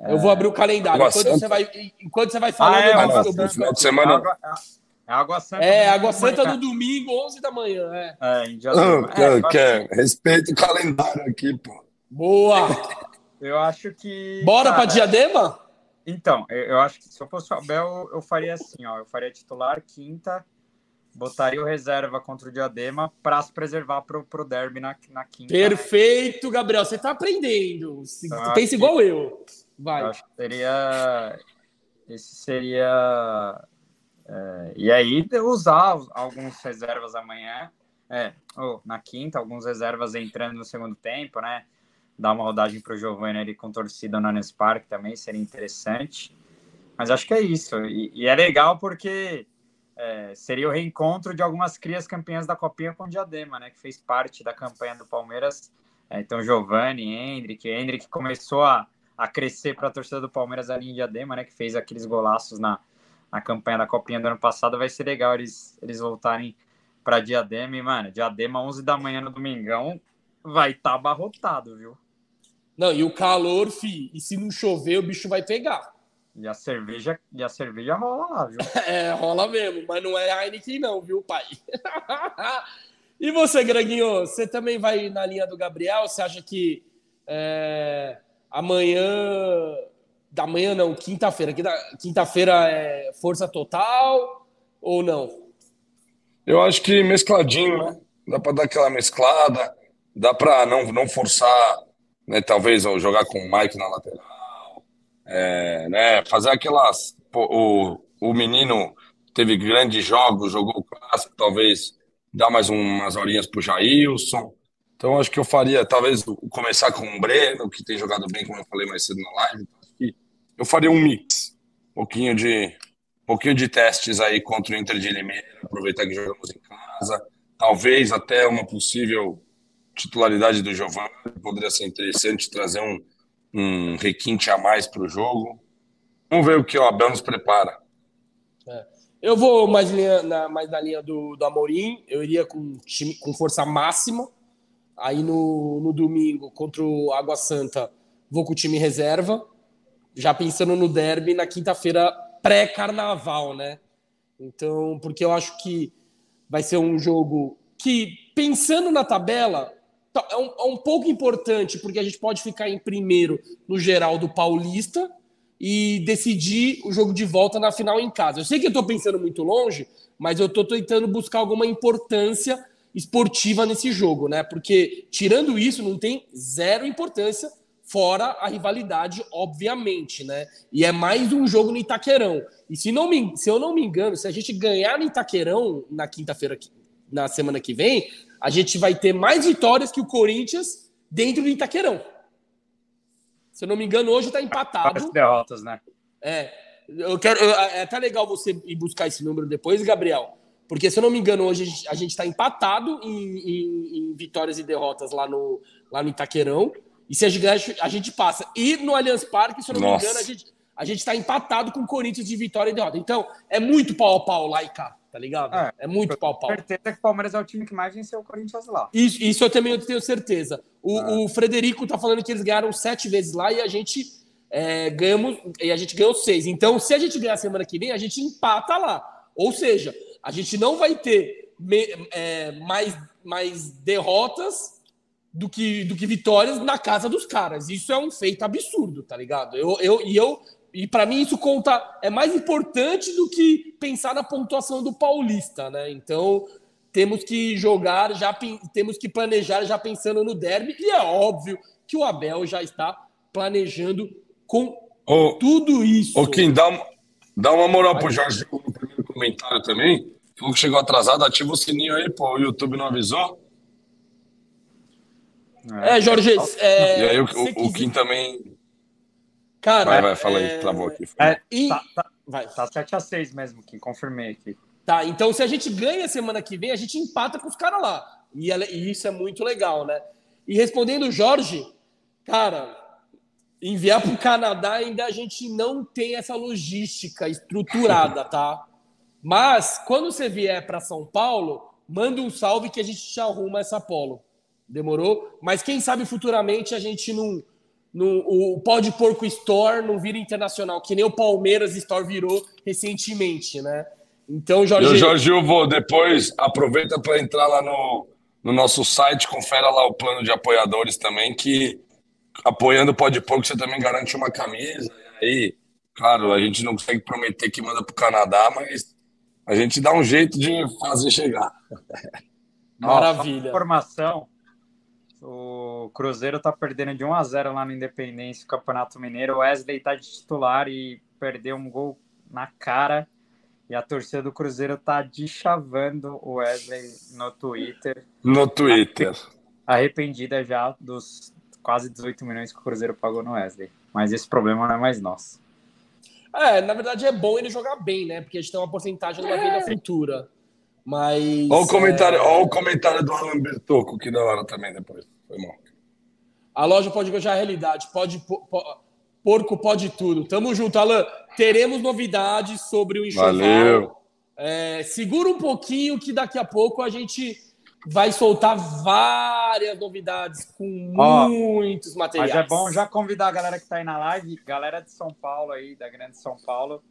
Eu vou abrir o calendário. Enquanto você, vai, enquanto você vai falando, ah, é, eu Água Santa, final de semana. Água, é Água Santa. É, Água Santa no domingo, 11 da manhã. É, é em Diadema. Ah, é, quer, respeita o calendário aqui, pô. Boa! Eu acho que. Bora para Diadema? Então, eu acho que se eu fosse o Abel, eu faria assim, ó. Eu faria titular quinta, botaria o reserva contra o Diadema para se preservar pro, pro derby na, na quinta. Perfeito, Gabriel. Você tá aprendendo. Então, Pensa igual eu. Vai. Eu acho que seria. Esse seria. É, e aí usar alguns reservas amanhã. É, ou na quinta, alguns reservas entrando no segundo tempo, né? Dar uma rodagem para o Giovanni ali com torcida no Allianz Park também seria interessante. Mas acho que é isso. E, e é legal porque é, seria o reencontro de algumas crias campeãs da Copinha com o Diadema, né? Que fez parte da campanha do Palmeiras. É, então, Giovanni, Hendrick, Hendrick começou a a crescer para a torcida do Palmeiras ali em Diadema, né? Que fez aqueles golaços na, na campanha da Copinha do ano passado. Vai ser legal eles, eles voltarem para Diadema. E, mano, Diadema, 11 da manhã no domingão, vai estar tá abarrotado, viu? Não, e o calor, fi, e se não chover, o bicho vai pegar. E a cerveja, e a cerveja rola lá, viu? É, rola mesmo, mas não é Heineken não, viu, pai? e você, Greguinho, você também vai na linha do Gabriel? Você acha que é, Amanhã. Da manhã não, quinta-feira. Quinta-feira é força total ou não? Eu acho que mescladinho, né? Dá para dar aquela mesclada, dá para não, não forçar, né? Talvez jogar com o Mike na lateral, é, né? Fazer aquelas. O, o menino teve grandes jogos, jogou o clássico, talvez dar mais umas horinhas pro Jailson. Então, acho que eu faria, talvez, começar com o Breno, que tem jogado bem, como eu falei mais cedo na live. Eu faria um mix, um pouquinho de, um pouquinho de testes aí contra o Inter de Limeira, aproveitar que jogamos em casa. Talvez até uma possível titularidade do Giovanni, poderia ser interessante trazer um, um requinte a mais para o jogo. Vamos ver o que o Abel nos prepara. É. Eu vou mais, linha, na, mais na linha do, do Amorim, eu iria com, time, com força máxima Aí no, no domingo, contra o Água Santa, vou com o time reserva. Já pensando no derby na quinta-feira pré-carnaval, né? Então, porque eu acho que vai ser um jogo que, pensando na tabela, é um, é um pouco importante, porque a gente pode ficar em primeiro no geral do Paulista e decidir o jogo de volta na final em casa. Eu sei que eu estou pensando muito longe, mas eu estou tentando buscar alguma importância esportiva nesse jogo, né? Porque tirando isso, não tem zero importância, fora a rivalidade, obviamente, né? E é mais um jogo no Itaquerão. E se, não me, se eu não me engano, se a gente ganhar no Itaquerão na quinta-feira, na semana que vem, a gente vai ter mais vitórias que o Corinthians dentro do Itaquerão. Se eu não me engano, hoje está empatado. Várias derrotas, né? É. Eu quero. Eu, é até legal você ir buscar esse número depois, Gabriel. Porque, se eu não me engano, hoje a gente está empatado em, em, em, vitórias e derrotas lá no, lá no Itaquerão. E se a gente a gente passa. E no Allianz Parque, se eu não Nossa. me engano, a gente, a gente está empatado com o Corinthians de vitória e derrota. Então, é muito pau a pau lá e cá tá ligado? É, é muito pau-pau. certeza que o Palmeiras é o time que mais venceu o Corinthians lá. Isso, isso eu também tenho certeza. O, é. o Frederico tá falando que eles ganharam sete vezes lá e a gente é, ganhamos e a gente ganhou seis. Então, se a gente ganhar semana que vem, a gente empata lá. Ou seja, a gente não vai ter me, é, mais, mais derrotas do que, do que vitórias na casa dos caras. Isso é um feito absurdo, tá ligado? Eu, eu, e eu e para mim isso conta é mais importante do que pensar na pontuação do Paulista, né? Então temos que jogar, já temos que planejar já pensando no derby e é óbvio que o Abel já está planejando com ô, tudo isso. Ô Kim, dá, uma, dá uma moral pro Jorge no primeiro comentário também. Falou que chegou atrasado, ativa o sininho aí, pô, o YouTube não avisou. É, Jorge. É, e aí o, o, o Kim também Cara, vai, vai, fala é... aí, travou aqui. É, e... tá, tá, vai. tá 7x6 mesmo, que confirmei aqui. Tá, então se a gente ganha semana que vem, a gente empata com os caras lá. E, e, isso é muito legal, né? E respondendo o Jorge, cara, enviar para o Canadá ainda a gente não tem essa logística estruturada, tá? Mas quando você vier para São Paulo, manda um salve que a gente te arruma essa polo. Demorou? Mas quem sabe futuramente a gente não no, o Pode Porco Store não vira internacional, que nem o Palmeiras Store virou recentemente, né? Então, Jorge. Eu, Jorge, eu vou depois, aproveita para entrar lá no, no nosso site, confere lá o plano de apoiadores também, que apoiando o Pode Porco você também garante uma camisa. E aí, claro, a gente não consegue prometer que manda para o Canadá, mas a gente dá um jeito de fazer chegar. Maravilha. Informação o Cruzeiro tá perdendo de 1 a 0 lá no Independência, Campeonato Mineiro. O Wesley tá de titular e perdeu um gol na cara. E a torcida do Cruzeiro tá chavando o Wesley no Twitter. No Twitter. Arrependida já dos quase 18 milhões que o Cruzeiro pagou no Wesley. Mas esse problema não é mais nosso. É, na verdade é bom ele jogar bem, né? Porque a gente tem uma porcentagem é. vida futura. Mas. Olha o comentário, é... olha o comentário do Alan Bertocco, que da hora também depois. Foi mal. A loja pode viajar a realidade. Pode, po, porco pode tudo. Tamo junto, Alan. Teremos novidades sobre o enxoval. Valeu. É, segura um pouquinho que daqui a pouco a gente vai soltar várias novidades com Ó, muitos materiais. Mas é bom já convidar a galera que está aí na live, galera de São Paulo aí, da Grande São Paulo,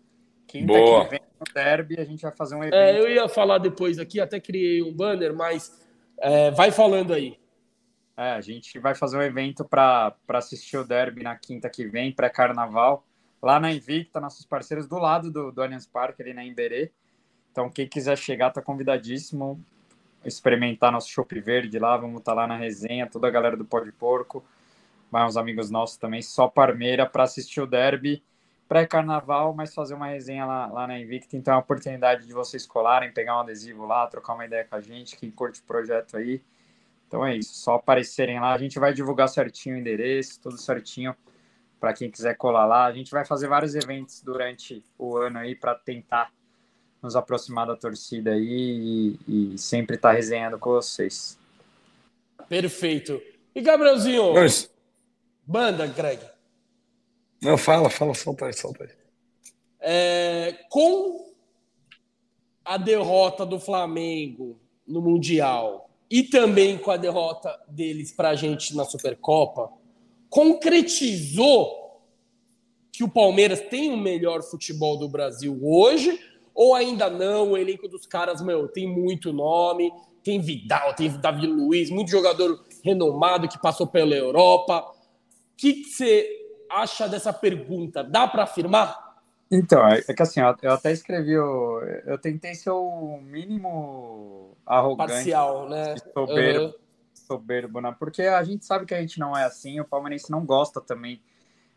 Quinta Boa. que vem no derby, a gente vai fazer um evento. É, eu ia falar depois aqui, até criei um banner, mas é, vai falando aí. É, a gente vai fazer um evento para assistir o derby na quinta que vem, pré-carnaval, lá na Invicta, nossos parceiros do lado do, do Allianz Parque, ali na Emberê. Então, quem quiser chegar, tá convidadíssimo. Experimentar nosso chopp verde lá, vamos estar tá lá na resenha, toda a galera do Pó de Porco, vai uns amigos nossos também, só Parmeira, para assistir o derby pré-carnaval, mas fazer uma resenha lá, lá na Invicta. Então é uma oportunidade de vocês colarem, pegar um adesivo lá, trocar uma ideia com a gente, quem curte o projeto aí. Então é isso, só aparecerem lá. A gente vai divulgar certinho o endereço, tudo certinho para quem quiser colar lá. A gente vai fazer vários eventos durante o ano aí para tentar nos aproximar da torcida aí e, e sempre estar tá resenhando com vocês. Perfeito. E Gabrielzinho? Mas... Banda, Greg. Não, fala, fala, solta aí, solta aí. É, com a derrota do Flamengo no Mundial, e também com a derrota deles para a gente na Supercopa, concretizou que o Palmeiras tem o melhor futebol do Brasil hoje? Ou ainda não? O elenco dos caras, meu, tem muito nome, tem Vidal, tem Davi Luiz, muito jogador renomado que passou pela Europa. O que você acha dessa pergunta? Dá para afirmar? Então, é, é que assim, eu até escrevi, eu, eu tentei ser o mínimo arrogante. Parcial, né? Soberbo, uhum. soberbo, né? Porque a gente sabe que a gente não é assim, o palmeirense não gosta também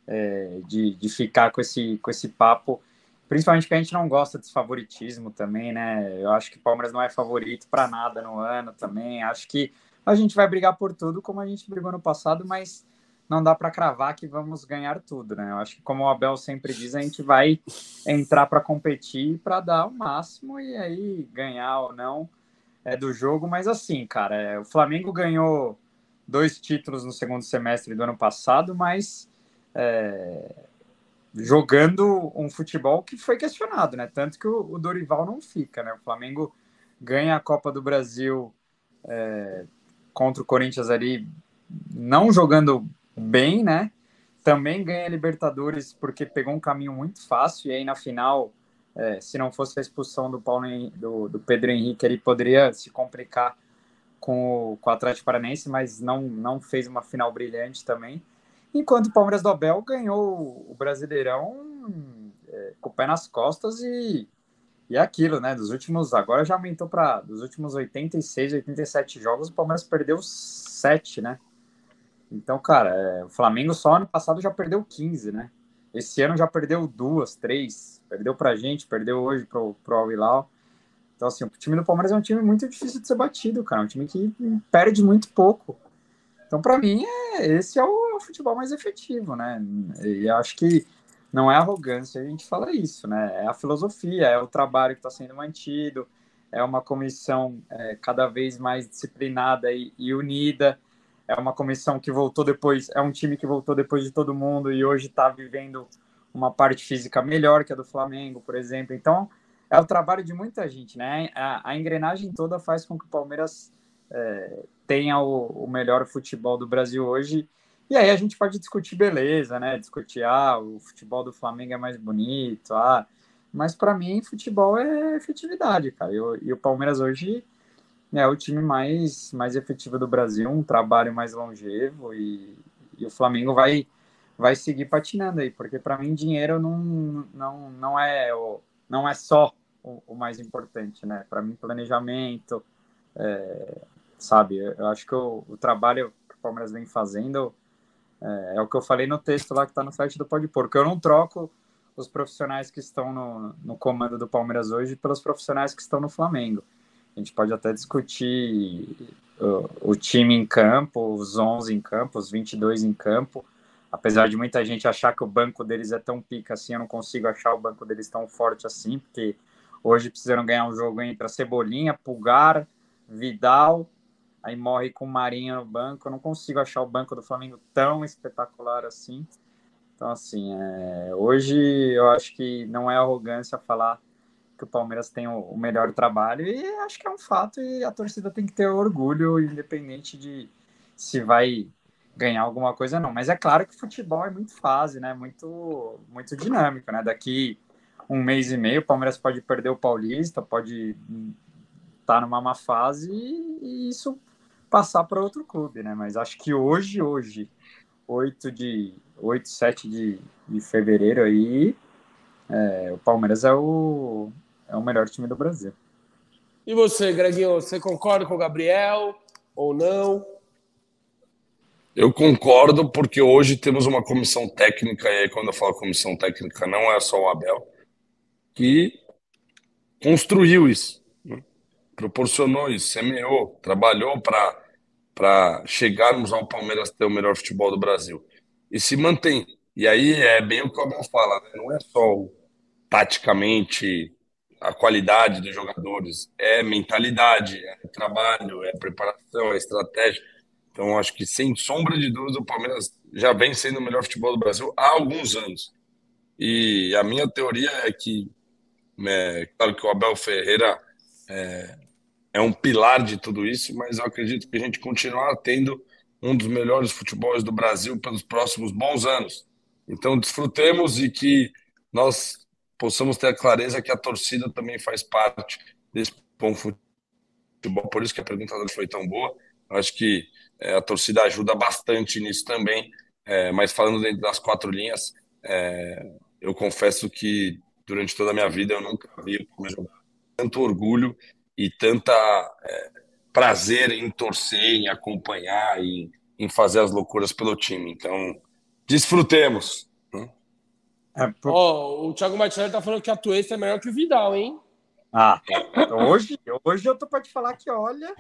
é, de, de ficar com esse, com esse papo, principalmente que a gente não gosta desse favoritismo também, né? Eu acho que o Palmeiras não é favorito para nada no ano também, acho que a gente vai brigar por tudo como a gente brigou no passado, mas não dá para cravar que vamos ganhar tudo, né? Eu acho que, como o Abel sempre diz, a gente vai entrar para competir, para dar o máximo e aí ganhar ou não é do jogo. Mas assim, cara, é, o Flamengo ganhou dois títulos no segundo semestre do ano passado, mas é, jogando um futebol que foi questionado, né? Tanto que o, o, Dorival não fica, né? O Flamengo ganha a Copa do Brasil é, contra o Corinthians ali, não jogando bem, né? Também ganha Libertadores porque pegou um caminho muito fácil e aí na final, é, se não fosse a expulsão do Paulo do, do Pedro Henrique, ele poderia se complicar com o, com o Atlético Paranense, mas não, não fez uma final brilhante também. Enquanto o Palmeiras do Abel ganhou o Brasileirão é, com o pé nas costas e, e é aquilo, né? Dos últimos, agora já aumentou para dos últimos 86, 87 jogos, o Palmeiras perdeu 7, né? Então, cara, é, o Flamengo só ano passado já perdeu 15, né? Esse ano já perdeu duas, três. Perdeu pra gente, perdeu hoje pro, pro Al Hilal. Então, assim, o time do Palmeiras é um time muito difícil de ser batido, cara. É um time que perde muito pouco. Então, para mim, é, esse é o, é o, futebol mais efetivo, né? E acho que não é arrogância a gente fala isso, né? É a filosofia, é o trabalho que está sendo mantido, é uma comissão é, cada vez mais disciplinada e, e unida é uma comissão que voltou depois, é um time que voltou depois de todo mundo e hoje está vivendo uma parte física melhor que a do Flamengo, por exemplo. Então, é o trabalho de muita gente, né? A, a engrenagem toda faz com que o Palmeiras é, tenha o, o, melhor futebol do Brasil hoje. E aí a gente pode discutir beleza, né? Discutir, ah, o futebol do Flamengo é mais bonito, ah. Mas para mim, futebol é efetividade, cara. E, e o Palmeiras hoje é o time mais, mais efetivo do Brasil, um trabalho mais longevo e, e o Flamengo vai, vai seguir patinando aí, porque para mim dinheiro não, não, não, é, o, não é só o, o mais importante, né? Para mim, planejamento, é, sabe? Eu acho que o, o, trabalho que o Palmeiras vem fazendo é, é o que eu falei no texto lá que está no site do Pode porque eu não troco os profissionais que estão no, no comando do Palmeiras hoje pelos profissionais que estão no Flamengo. A gente pode até discutir o, o time em campo, os 11 em campo, os 22 em campo. Apesar de muita gente achar que o banco deles é tão pica assim, eu não consigo achar o banco deles tão forte assim, porque hoje precisaram ganhar um jogo entre a Cebolinha, Pulgar, Vidal, aí morre com o Marinho no banco. Eu não consigo achar o banco do Flamengo tão espetacular assim. Então, assim, é... hoje eu acho que não é arrogância falar que o Palmeiras tem o, melhor trabalho e acho que é um fato e a torcida tem que ter orgulho, independente de se vai ganhar alguma coisa não. Mas é claro que futebol é muito fase, né? Muito, muito dinâmico, né? Daqui um mês e meio o Palmeiras pode perder o Paulista, pode estar tá numa má fase e isso passar para outro clube, né? Mas acho que hoje, hoje, 8 de 8, 7 de, de fevereiro aí, é, o Palmeiras é o, é o melhor time do Brasil. E você, Greginho, você concorda com o Gabriel ou não? Eu concordo, porque hoje temos uma comissão técnica, e aí quando eu falo comissão técnica, não é só o Abel, que construiu isso, né? proporcionou isso, semeou, trabalhou para chegarmos ao Palmeiras ter o melhor futebol do Brasil. E se mantém. E aí é bem o que o Abel fala, né? não é só taticamente a qualidade dos jogadores, é mentalidade, é trabalho, é preparação, é estratégia. Então, acho que, sem sombra de dúvida, o Palmeiras já vem sendo o melhor futebol do Brasil há alguns anos. E a minha teoria é que, é, claro que o Abel Ferreira é, é um pilar de tudo isso, mas eu acredito que a gente continuar tendo um dos melhores futebols do Brasil pelos próximos bons anos. Então, desfrutemos e que nós possamos ter a clareza que a torcida também faz parte desse bom futebol. Por isso que a pergunta foi tão boa. Eu acho que é, a torcida ajuda bastante nisso também. É, mas falando dentro das quatro linhas, é, eu confesso que durante toda a minha vida eu nunca vi tanto orgulho e tanta é, prazer em torcer, em acompanhar, em, em fazer as loucuras pelo time. Então, desfrutemos. É, oh, o Thiago Martinelli tá falando que a Tuesta é melhor que o Vidal, hein? Ah, hoje, hoje eu tô para te falar que, olha...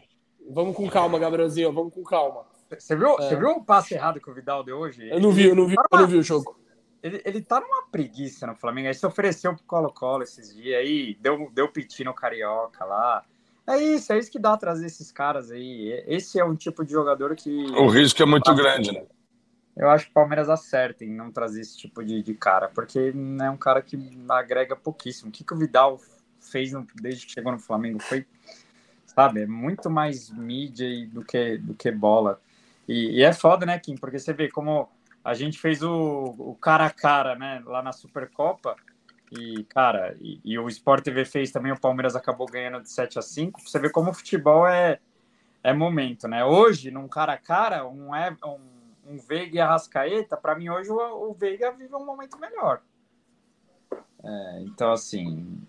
Vamos com calma, Gabrielzinho, vamos com calma. Você viu, é. você viu o passe errado que o Vidal deu hoje? Eu não vi, eu não vi, eu não vi o jogo. Ele, ele tá numa preguiça no Flamengo. Aí se ofereceu pro Colo-Colo esses dias aí, deu, deu piti no Carioca lá. É isso, é isso que dá trazer esses caras aí. Esse é um tipo de jogador que. O risco é muito grande, né? Eu acho que o Palmeiras acerta em não trazer esse tipo de, de cara, porque é um cara que agrega pouquíssimo. O que, que o Vidal fez no, desde que chegou no Flamengo foi, sabe, é muito mais mídia do que, do que bola. E, e, é foda, né, Kim? Porque você vê como a gente fez o, o cara a cara, né, lá na Supercopa. E, cara, e, e, o Sport TV fez também, o Palmeiras acabou ganhando de 7 a 5. Você vê como o futebol é, é momento, né? Hoje, num cara a cara, um, um, um Veiga e Arrascaeta, para mim hoje o, o Veiga vive um momento melhor. É, então, assim,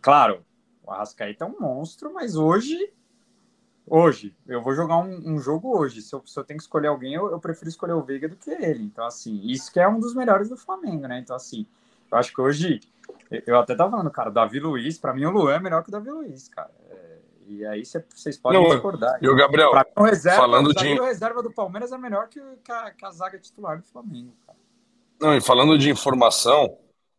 claro, o Arrascaeta é um monstro, mas hoje Hoje, eu vou jogar um, um jogo hoje. Se eu, se eu, tenho que escolher alguém, eu, eu, prefiro escolher o Veiga do que ele. Então, assim, isso que é um dos melhores do Flamengo, né? Então, assim, eu acho que hoje, eu até tava falando, cara, Davi Luiz, para mim o Luan é melhor que o Davi Luiz, cara. E aí vocês podem Não, discordar. E o Gabriel, pra mim, o reserva, falando de... o reserva do Palmeiras é melhor que, que, a, que a zaga titular do Flamengo, cara. Não, e falando de informação,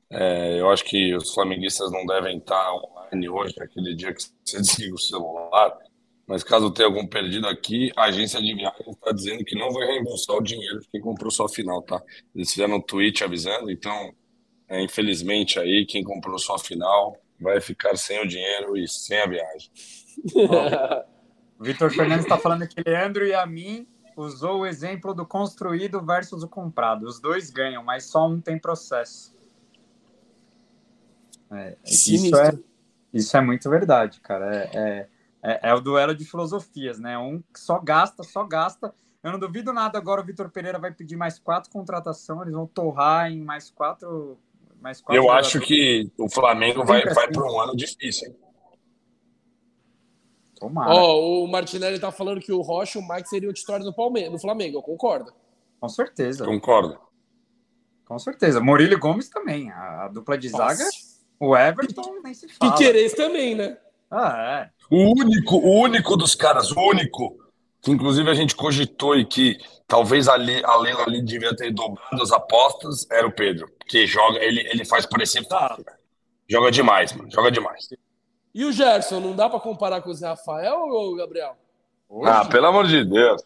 é, eu acho que os flamenguistas não devem estar online hoje, aquele dia que você desliga o celular mas caso tenha algum perdido aqui, a agência de viagem está dizendo que não vai reembolsar o dinheiro de quem comprou sua final, tá? Eles fizeram um tweet avisando, então, é, infelizmente aí, quem comprou sua final vai ficar sem o dinheiro e sem a viagem. O Vitor Fernandes está falando que Leandro e a mim usou o exemplo do construído versus o comprado. Os dois ganham, mas só um tem processo. É, isso, é, isso é muito verdade, cara. é, é é, é, o duelo de filosofias, né? Um só gasta, só gasta. Eu não duvido nada agora o Vitor Pereira vai pedir mais quatro contratações, eles vão torrar em mais quatro. Mais quatro Eu acho que o Flamengo vai, vai para um ano difícil. Hein? Tomara. Oh, o Martinelli tá falando que o Rocha e o Mike seriam titulares do Palmeiras, do Flamengo, eu concordo. Com certeza. Concordo. Com certeza. Murilo Gomes também. A, a dupla de Nossa. zaga, o Everton nem se fala. Piqueires também, né? Ah, é. O único, o único dos caras, o único, que inclusive a gente cogitou e que talvez a, a Leila ali devia ter dobrado as apostas, era o Pedro. Que joga, ele, ele faz parecer fácil. Joga demais, mano. Joga demais. E o Gerson, não dá para comparar com o Zé Rafael ou o Gabriel? Hoje, ah, pelo amor de Deus.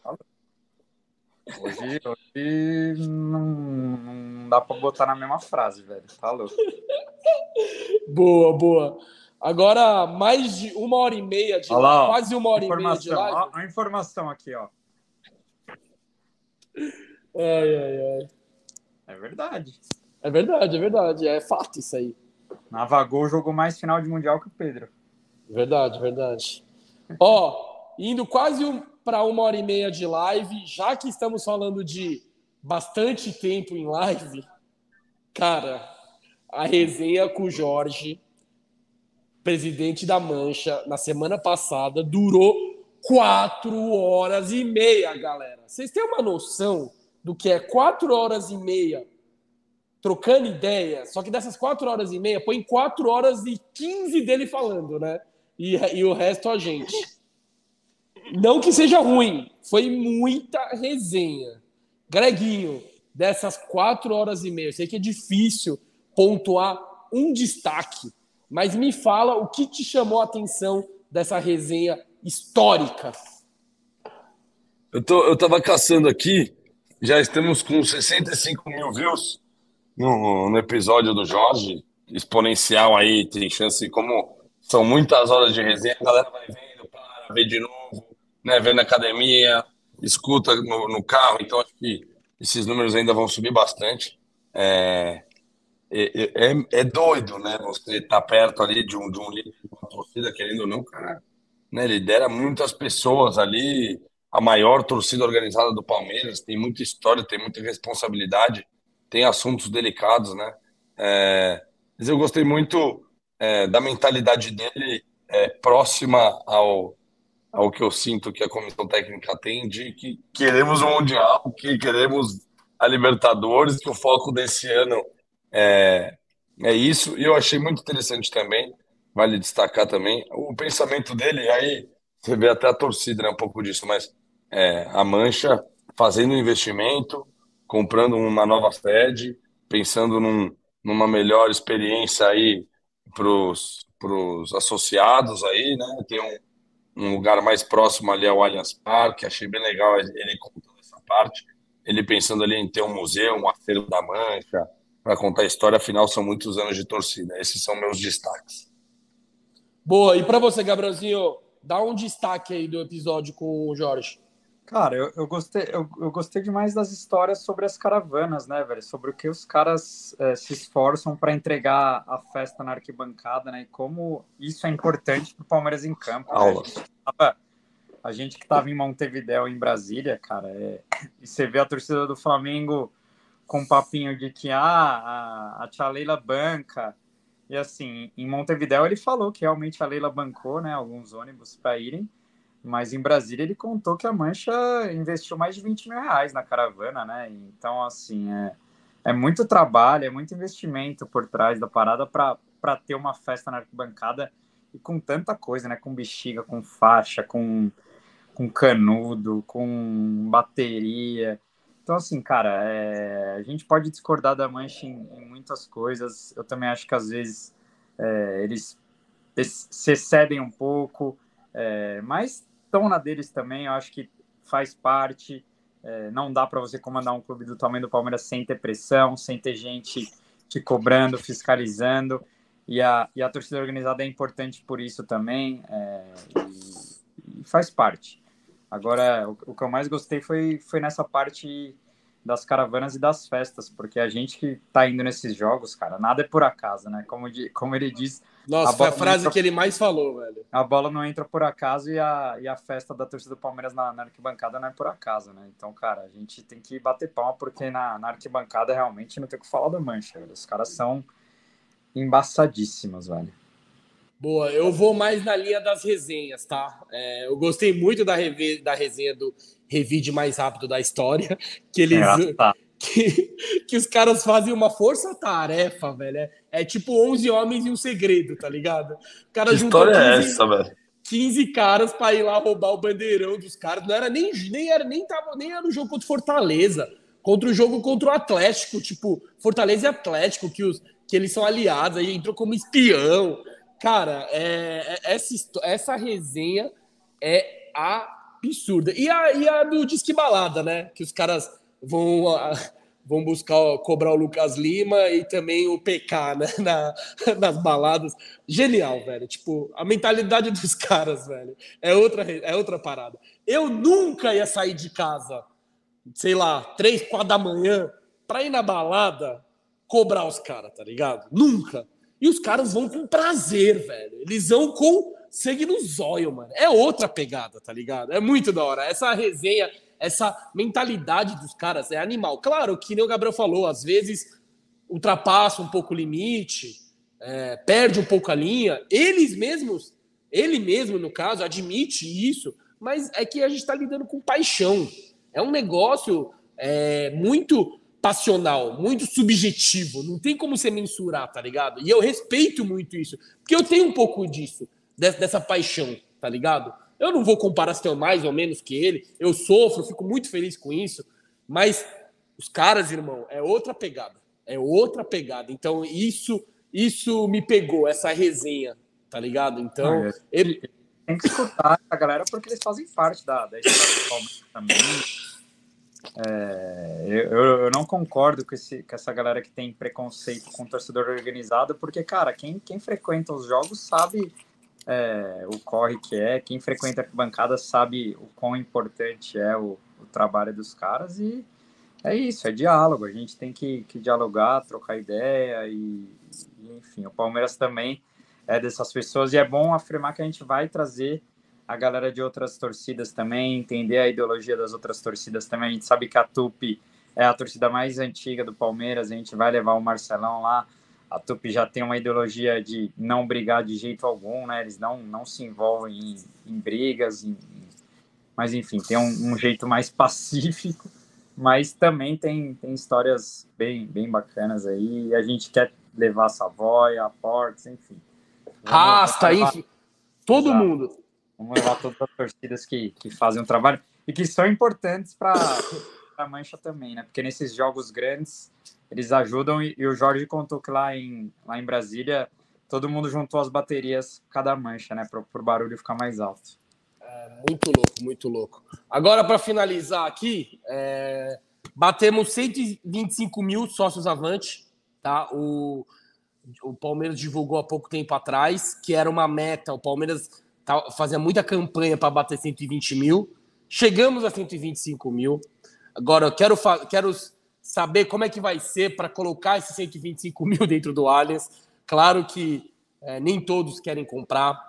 Hoje, hoje não, não dá para botar na mesma frase, velho. Tá louco. boa, boa. Agora, mais de uma hora e meia de lá, quase uma hora e meia de live. a informação aqui, ó. Ai, ai, ai. É verdade. É verdade, é verdade. É fato isso aí. Navagou jogou mais final de Mundial que o Pedro. Verdade, verdade. Ó, indo quase um, para uma hora e meia de live, já que estamos falando de bastante tempo em live, cara, a resenha com o Jorge presidente da Mancha, na semana passada, durou quatro horas e meia, galera. Vocês têm uma noção do que é quatro horas e meia trocando ideia? Só que dessas quatro horas e meia, põe quatro horas e quinze dele falando, né? E, e o resto a gente. Não que seja ruim, foi muita resenha. Greguinho, dessas quatro horas e meia, eu sei que é difícil pontuar um destaque mas me fala o que te chamou a atenção dessa resenha histórica. Eu, tô, eu tava caçando aqui, já estamos com 65 mil views no, no episódio do Jorge, exponencial aí, tem chance, como são muitas horas de resenha, a galera vai vendo, pá, ver de novo, né? Ver na academia, escuta no, no carro. Então, acho que esses números ainda vão subir bastante. É, é, é, é doido, né? Você tá perto ali de um, de um líder com a torcida, querendo ou não, cara, né? Lidera muitas pessoas ali, a maior torcida organizada do Palmeiras, tem muita história, tem muita responsabilidade, tem assuntos delicados, né? É, mas eu gostei muito é, da mentalidade dele é, próxima ao, ao que eu sinto que a comissão técnica tem de que queremos o Mundial, que queremos a Libertadores, que o foco desse ano é, é isso. E eu achei muito interessante também, vale destacar também, o pensamento dele, aí você vê até a torcida, né, um pouco disso, mas é, a Mancha fazendo investimento, comprando uma nova sede, pensando num, numa melhor experiência aí para os associados aí, né? Tem um, um, lugar mais próximo ali ao Allianz Parque, achei bem legal ele contando essa parte, ele pensando ali em ter um museu, um acervo da Mancha, para contar a história, afinal são muitos anos de torcida. Esses são meus destaques. Boa, e para você, Gabrielzinho, dá um destaque aí do episódio com o Jorge. Cara, eu, eu gostei, eu, eu, gostei demais das histórias sobre as caravanas, né, velho? Sobre o que os caras é, se esforçam para entregar a festa na arquibancada, né? E como isso é importante para o Palmeiras em campo. Aula. Né? A gente que estava em Montevidéu, em Brasília, cara, é... e você vê a torcida do Flamengo com um papinho de que ah, a, a tia Leila banca. E assim, em Montevidéu ele falou que realmente a Leila bancou, né, alguns ônibus para irem. Mas em Brasília ele contou que a Mancha investiu mais de 20 mil reais na caravana, né? Então, assim, é, é muito trabalho, é muito investimento por trás da parada para ter uma festa na arquibancada e com tanta coisa, né? Com bexiga, com faixa, com, com canudo, com bateria. Então, assim, cara, é, a gente pode discordar da Mancha em, em, muitas coisas. Eu também acho que às vezes é, eles se excedem um pouco, é, mas estão na deles também, eu acho que faz parte. É, não dá para você comandar um clube do tamanho do Palmeiras sem ter pressão, sem ter gente te cobrando, fiscalizando. E a, e a torcida organizada é importante por isso também, é, e, e, faz parte. Agora, o, o, que eu mais gostei foi, foi nessa parte das caravanas e das festas, porque a gente que tá indo nesses jogos, cara, nada é por acaso, né? Como, como ele diz. Nossa, a foi a frase entra, que ele mais falou, velho. A bola não entra por acaso e a, e a festa da torcida do Palmeiras na, na arquibancada não é por acaso, né? Então, cara, a gente tem que bater palma, porque na, na arquibancada realmente não tem o que falar da mancha, velho. Os caras são embaçadíssimos, velho. Boa, eu vou mais na linha das resenhas, tá? É, eu gostei muito da, reve, da resenha do Revide Mais Rápido da História, que eles. É, tá. Que, que os caras fazem uma força-tarefa, velho. É, é, tipo 11 homens e um segredo, tá ligado? O cara que história 15, é essa, velho? 15 caras para ir lá roubar o bandeirão dos caras. Não era nem, nem era nem tava nem era no jogo contra o Fortaleza, contra o jogo contra o Atlético, tipo, Fortaleza e Atlético, que os que eles são aliados, aí entrou como espião. Cara, é, é, essa, essa resenha é absurda. E a, e a do Disque Balada, né? Que os caras vão, vão buscar cobrar o Lucas Lima e também o PK né? Na, nas baladas. Genial, velho. Tipo, a mentalidade dos caras, velho. É outra, é outra parada. Eu nunca ia sair de casa, sei lá, três, quatro da manhã, pra ir na balada cobrar os caras, tá ligado? Nunca. E os caras vão com prazer, velho. Eles vão com sangue no zóio, mano. É outra pegada, tá ligado? É muito da hora. Essa resenha, essa mentalidade dos caras é animal. Claro, que nem o Gabriel falou, às vezes ultrapassa um pouco o limite, é, perde um pouco a linha. Eles mesmos, ele mesmo, no caso, admite isso, mas é que a gente tá lidando com paixão. É um negócio é, muito passional, muito subjetivo. Não tem como você mensurar, tá ligado? E eu respeito muito isso, porque eu tenho um pouco disso, dessa paixão, tá ligado? Eu não vou comparar se tenho mais ou menos que ele. Eu sofro, fico muito feliz com isso. Mas os caras, irmão, é outra pegada. É outra pegada. Então, isso isso me pegou, essa resenha, tá ligado? Então, é. ele... tem que escutar a galera porque eles fazem parte da, da história do Palmeiras também é, eu, eu não concordo com, esse, com essa galera que tem preconceito com torcedor organizado, porque, cara, quem, quem frequenta os jogos sabe é, o corre que é. Quem frequenta a bancada sabe o quão importante é o, o trabalho dos caras e é isso, é diálogo. A gente tem que, que dialogar, trocar ideia e, e, enfim, o Palmeiras também é dessas pessoas e é bom afirmar que a gente vai trazer a galera de outras torcidas também, entender a ideologia das outras torcidas também. A gente sabe que a Tupi é a torcida mais antiga do Palmeiras, a gente vai levar o Marcelão lá. A Tupi já tem uma ideologia de não brigar de jeito algum, né? Eles não, não se envolvem em, em brigas, em, mas enfim, tem um, um jeito mais pacífico mas também tem, tem histórias bem, bem bacanas aí. E a gente quer levar a Savoy, a Ports, enfim. Rasta, enfim. Todo Exato. mundo. Vamos levar todas as torcidas que, que fazem um trabalho e que são importantes para a Mancha também, né? Porque nesses jogos grandes eles ajudam e, e, o Jorge contou que lá em, lá em Brasília todo mundo juntou as baterias cada mancha, né? Para o barulho ficar mais alto. É, muito louco, muito louco. Agora, para finalizar aqui, é, batemos 125 mil sócios avante, tá? O, o Palmeiras divulgou há pouco tempo atrás que era uma meta. O Palmeiras tá, fazia muita campanha para bater 120 mil. Chegamos a 125 mil. Agora, eu quero, quero saber como é que vai ser para colocar esses 125 mil dentro do Allianz. Claro que é, nem todos querem comprar.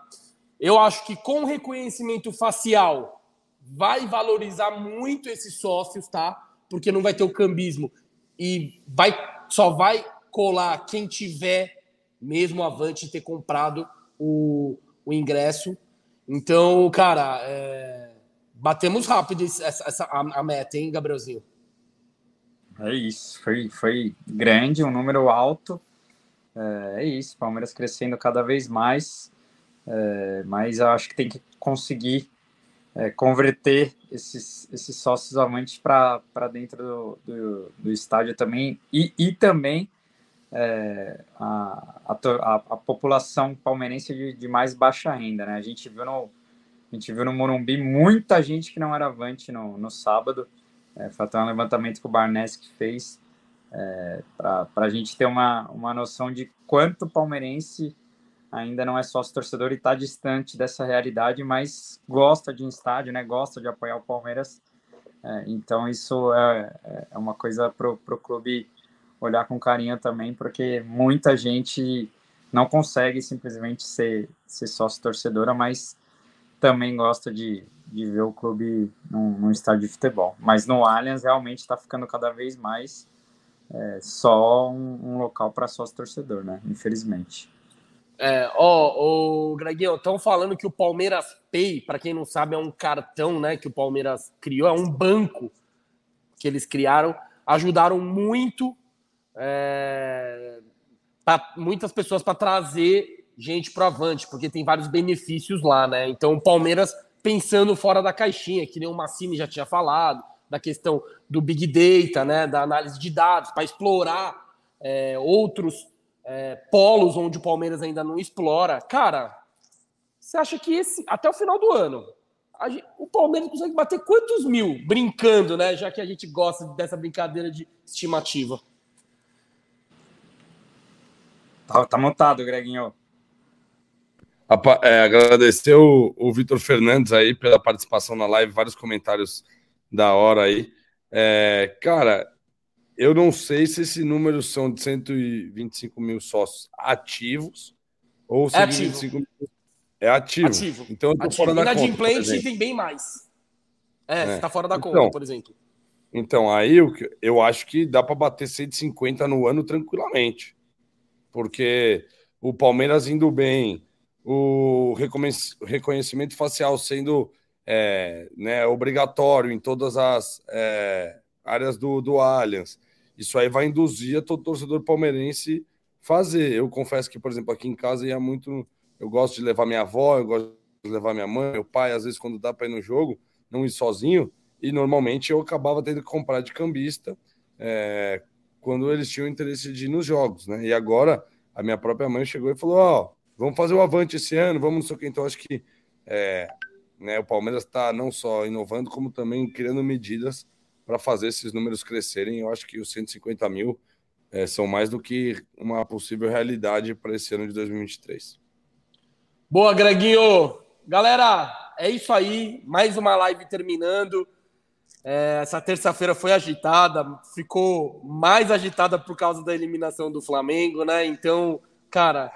Eu acho que com reconhecimento facial vai valorizar muito esses sócios, tá? Porque não vai ter o cambismo e vai só vai colar quem tiver mesmo avante ter comprado o, o ingresso. Então, cara, é, batemos rápido essa, essa a, a, meta, hein, Gabrielzinho? É isso, foi, foi grande, um número alto. É, é isso, Palmeiras crescendo cada vez mais. É, mas eu acho que tem que conseguir é, converter esses, esses sócios amantes para dentro do, do, do, estádio também e, e também é, a, a, a, população palmeirense de, de, mais baixa renda. Né? A gente viu no, a gente viu no Morumbi muita gente que não era avante no, no sábado. É, foi até um levantamento que o Barnes que fez é, para a gente ter uma, uma noção de quanto palmeirense ainda não é sócio torcedor e está distante dessa realidade, mas gosta de um estádio, né? Gosta de apoiar o Palmeiras. É, então isso é, é uma coisa para o clube olhar com carinho também, porque muita gente não consegue simplesmente ser, ser sócio torcedora, mas também gosta de, de ver o clube num, num estádio de futebol. Mas no Allianz realmente está ficando cada vez mais é, só um, um local para sócio torcedor, né? Infelizmente. É, ó, o Greguinho, estão falando que o Palmeiras Pay, para quem não sabe, é um cartão, né, que o Palmeiras criou, é um banco que eles criaram, ajudaram muito é, pra, muitas pessoas para trazer gente para avante, porque tem vários benefícios lá, né? Então o Palmeiras pensando fora da caixinha, que nem o Massini já tinha falado, da questão do Big Data, né, da análise de dados, para explorar é, outros é, polos onde o Palmeiras ainda não explora. Cara, você acha que esse até o final do ano gente, o Palmeiras consegue bater quantos mil brincando, né? Já que a gente gosta dessa brincadeira de estimativa. Tá, tá montado, Greginho. É, agradecer o, o Vitor Fernandes aí pela participação na live, vários comentários da hora aí. É, cara, eu não sei se esse número são de 125 mil sócios ativos ou é ativo. mil. É ativo. ativo. Então eu tô ativo. fora da conta. Inadimplente tem bem mais. É, é. você tá fora da então, conta, por exemplo. Então, aí eu, eu acho que dá para bater 150 no ano tranquilamente. Porque o Palmeiras indo bem, o reconhecimento facial sendo é, né, obrigatório em todas as é, áreas do, do Allianz. Isso aí vai induzir a todo torcedor palmeirense fazer. Eu confesso que, por exemplo, aqui em casa ia muito. Eu gosto de levar minha avó, eu gosto de levar minha mãe, meu pai, às vezes, quando dá para ir no jogo, não ir sozinho. E normalmente eu acabava tendo que comprar de cambista é, quando eles tinham interesse de ir nos jogos, né? E agora a minha própria mãe chegou e falou: Ó, oh, vamos fazer o avante esse ano, vamos não sei o que. Então acho que é, né, o Palmeiras está não só inovando, como também criando medidas para fazer esses números crescerem. Eu acho que os 150 mil é, são mais do que uma possível realidade para esse ano de 2023. Boa, Greginho. Galera, é isso aí. Mais uma live terminando. É, essa terça-feira foi agitada, ficou mais agitada por causa da eliminação do Flamengo, né? Então, cara,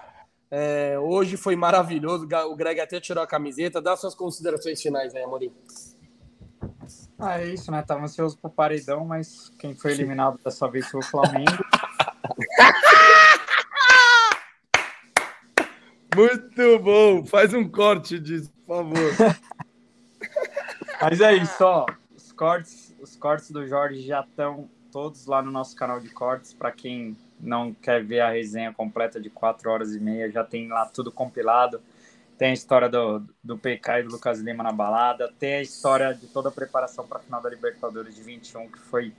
é, hoje foi maravilhoso. O Greg até tirou a camiseta. Dá suas considerações finais aí, Amorim. Ah, é isso, né? Tava ansioso pro paredão, mas quem foi eliminado dessa vez foi o Flamengo. Muito bom. Faz um corte disso, por favor. Mas é isso, ó. Os cortes, os cortes do Jorge já estão todos lá no nosso canal de cortes. Para quem não quer ver a resenha completa de 4 horas e meia, já tem lá tudo compilado. Tem a história do, do PK e do Lucas Lima na balada. Tem a história de toda a preparação para a final da Libertadores de 21, que foi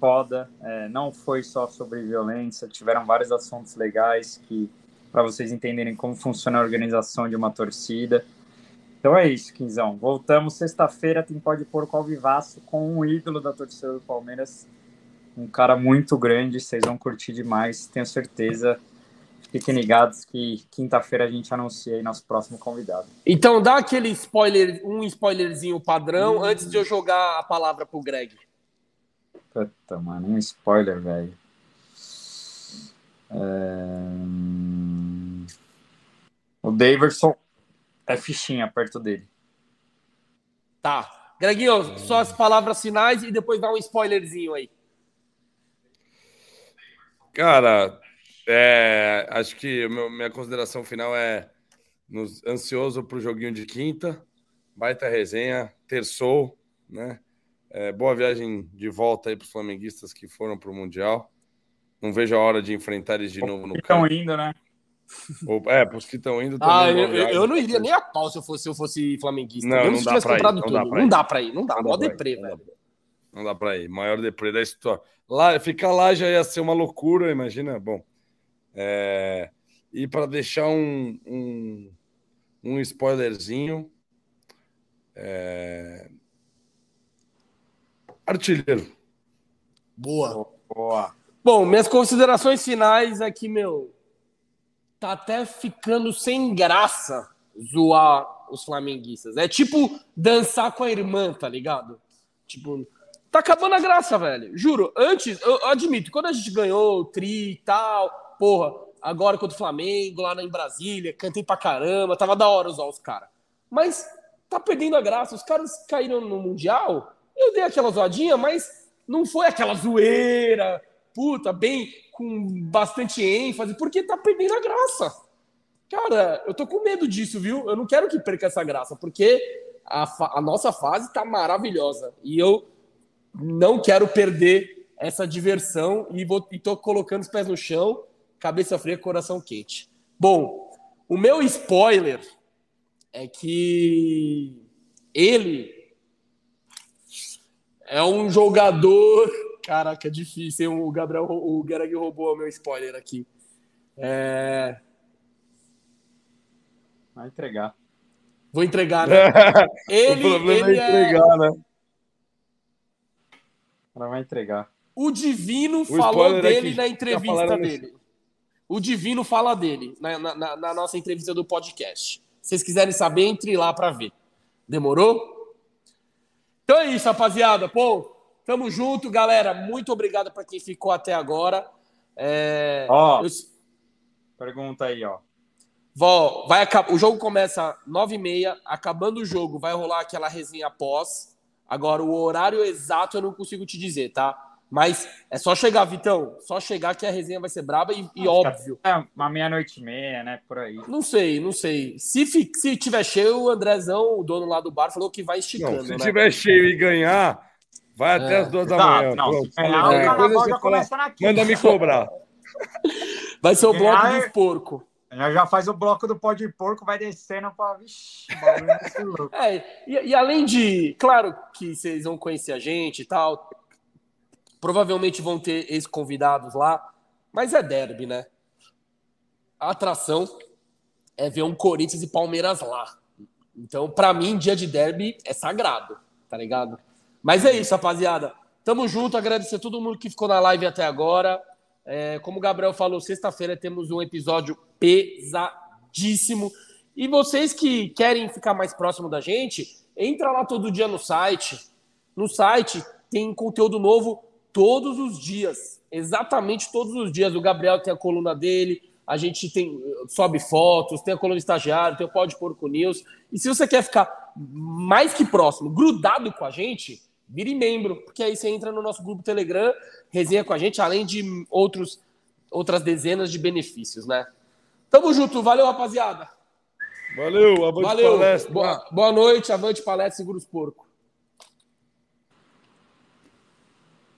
foda. É, não foi só sobre violência, tiveram vários assuntos legais que para vocês entenderem como funciona a organização de uma torcida. Então é isso, Quinzão. Voltamos sexta-feira, tem Pode Porco ao Vivaço com um ídolo da torcida do Palmeiras. Um cara muito grande, vocês vão curtir demais, tenho certeza. Fiquem ligados que quinta-feira a gente anuncia aí nosso próximo convidado. Então dá aquele spoiler, um spoilerzinho padrão, hum. antes de eu jogar a palavra pro Greg. Puta, mano, um spoiler, velho. É... O Daverson é fichinha perto dele. Tá. Greginho, só as palavras finais e depois dá um spoilerzinho aí. Cara, é, acho que meu, minha consideração final é nos, ansioso para o joguinho de quinta. Baita resenha, terçou, né? É, boa viagem de volta aí para os flamenguistas que foram para o Mundial. Não vejo a hora de enfrentar eles de novo no Estão indo, né? É, para os que estão indo Ah, eu, eu, não iria nem a pau se eu fosse, se eu fosse flamenguista. Não, não, dá pra ir, não, dá pra não dá pra ir. Não dá, mó deprê, velho. Não dá pra ir. Maior deprê da história. Lá, ficar lá já ia ser uma loucura, imagina. Bom, é... e para deixar um, um, um spoilerzinho, é... artilheiro. Boa. Boa. Bom, minhas considerações finais aqui, meu tá até ficando sem graça zoar os flamenguistas. É tipo dançar com a irmã, tá ligado? Tipo, tá acabando a graça, velho. Juro, antes, eu, eu admito, quando a gente ganhou o tri e tal, porra, agora contra o Flamengo, lá em Brasília, cantei pra caramba, tava da hora usar os caras. Mas tá perdendo a graça, os caras caíram no Mundial, eu dei aquela zoadinha, mas não foi aquela zoeira, puta, bem com bastante ênfase, porque tá perdendo a graça. Cara, eu tô com medo disso, viu? Eu não quero que perca essa graça, porque a, a nossa fase tá maravilhosa. E eu não quero perder essa diversão e, vou, e tô colocando os pés no chão, cabeça fria, coração quente. Bom, o meu spoiler é que ele é um jogador Caraca, é difícil. O Gabriel, o Gereg roubou o meu spoiler aqui. É... Vai entregar. Vou entregar, né? ele, o problema é ele é entregar, é... né? Ela vai entregar. O Divino o falou dele na entrevista dele. O Divino fala dele na, na, na, nossa entrevista do podcast. Se vocês quiserem saber, entre lá para ver. Demorou? Então é isso, rapaziada. Pô, Tamo junto, galera. Muito obrigado para quem ficou até agora. É... Ó, eu... pergunta aí, ó. Vó, vai acabar. O jogo começa às e meia. Acabando o jogo, vai rolar aquela resenha após. Agora, o horário exato eu não consigo te dizer, tá? Mas é só chegar, Vitão. Só chegar que a resenha vai ser braba e, e óbvio. É uma meia-noite e meia, né? Por aí. Não sei, não sei. Se, se tiver cheio, o Andrezão, o dono lá do bar, falou que vai esticando. Não, se né? tiver cheio e ganhar, Vai até é. as duas da manhã. Não, pronto. É, me cobrar. Vai ser o bloco dos porco. Já, faz o bloco do pó de porco, vai descendo para. Vixe, é, e, e, além de. Claro que vocês vão conhecer a gente e tal. Provavelmente vão ter ex-convidados lá. Mas é derby, né? A atração é ver um Corinthians e Palmeiras lá. Então, para mim, dia de derby é sagrado, tá ligado? Mas é isso, rapaziada. Tamo junto, agradecer a todo mundo que ficou na live até agora. É, como o Gabriel falou, sexta-feira temos um episódio pesadíssimo. E vocês que querem ficar mais próximo da gente, entra lá todo dia no site. No site tem conteúdo novo todos os dias, exatamente todos os dias. O Gabriel tem a coluna dele, a gente tem sobe fotos, tem a coluna estagiário, tem o Pode Porco News. E se você quer ficar mais que próximo, grudado com a gente, vire membro, porque aí você entra no nosso grupo Telegram, resenha com a gente, além de outros, outras dezenas de benefícios, né? Tamo junto, valeu, rapaziada. Valeu, avante valeu. palestra. Boa, boa noite, avante palestra, segura os porcos.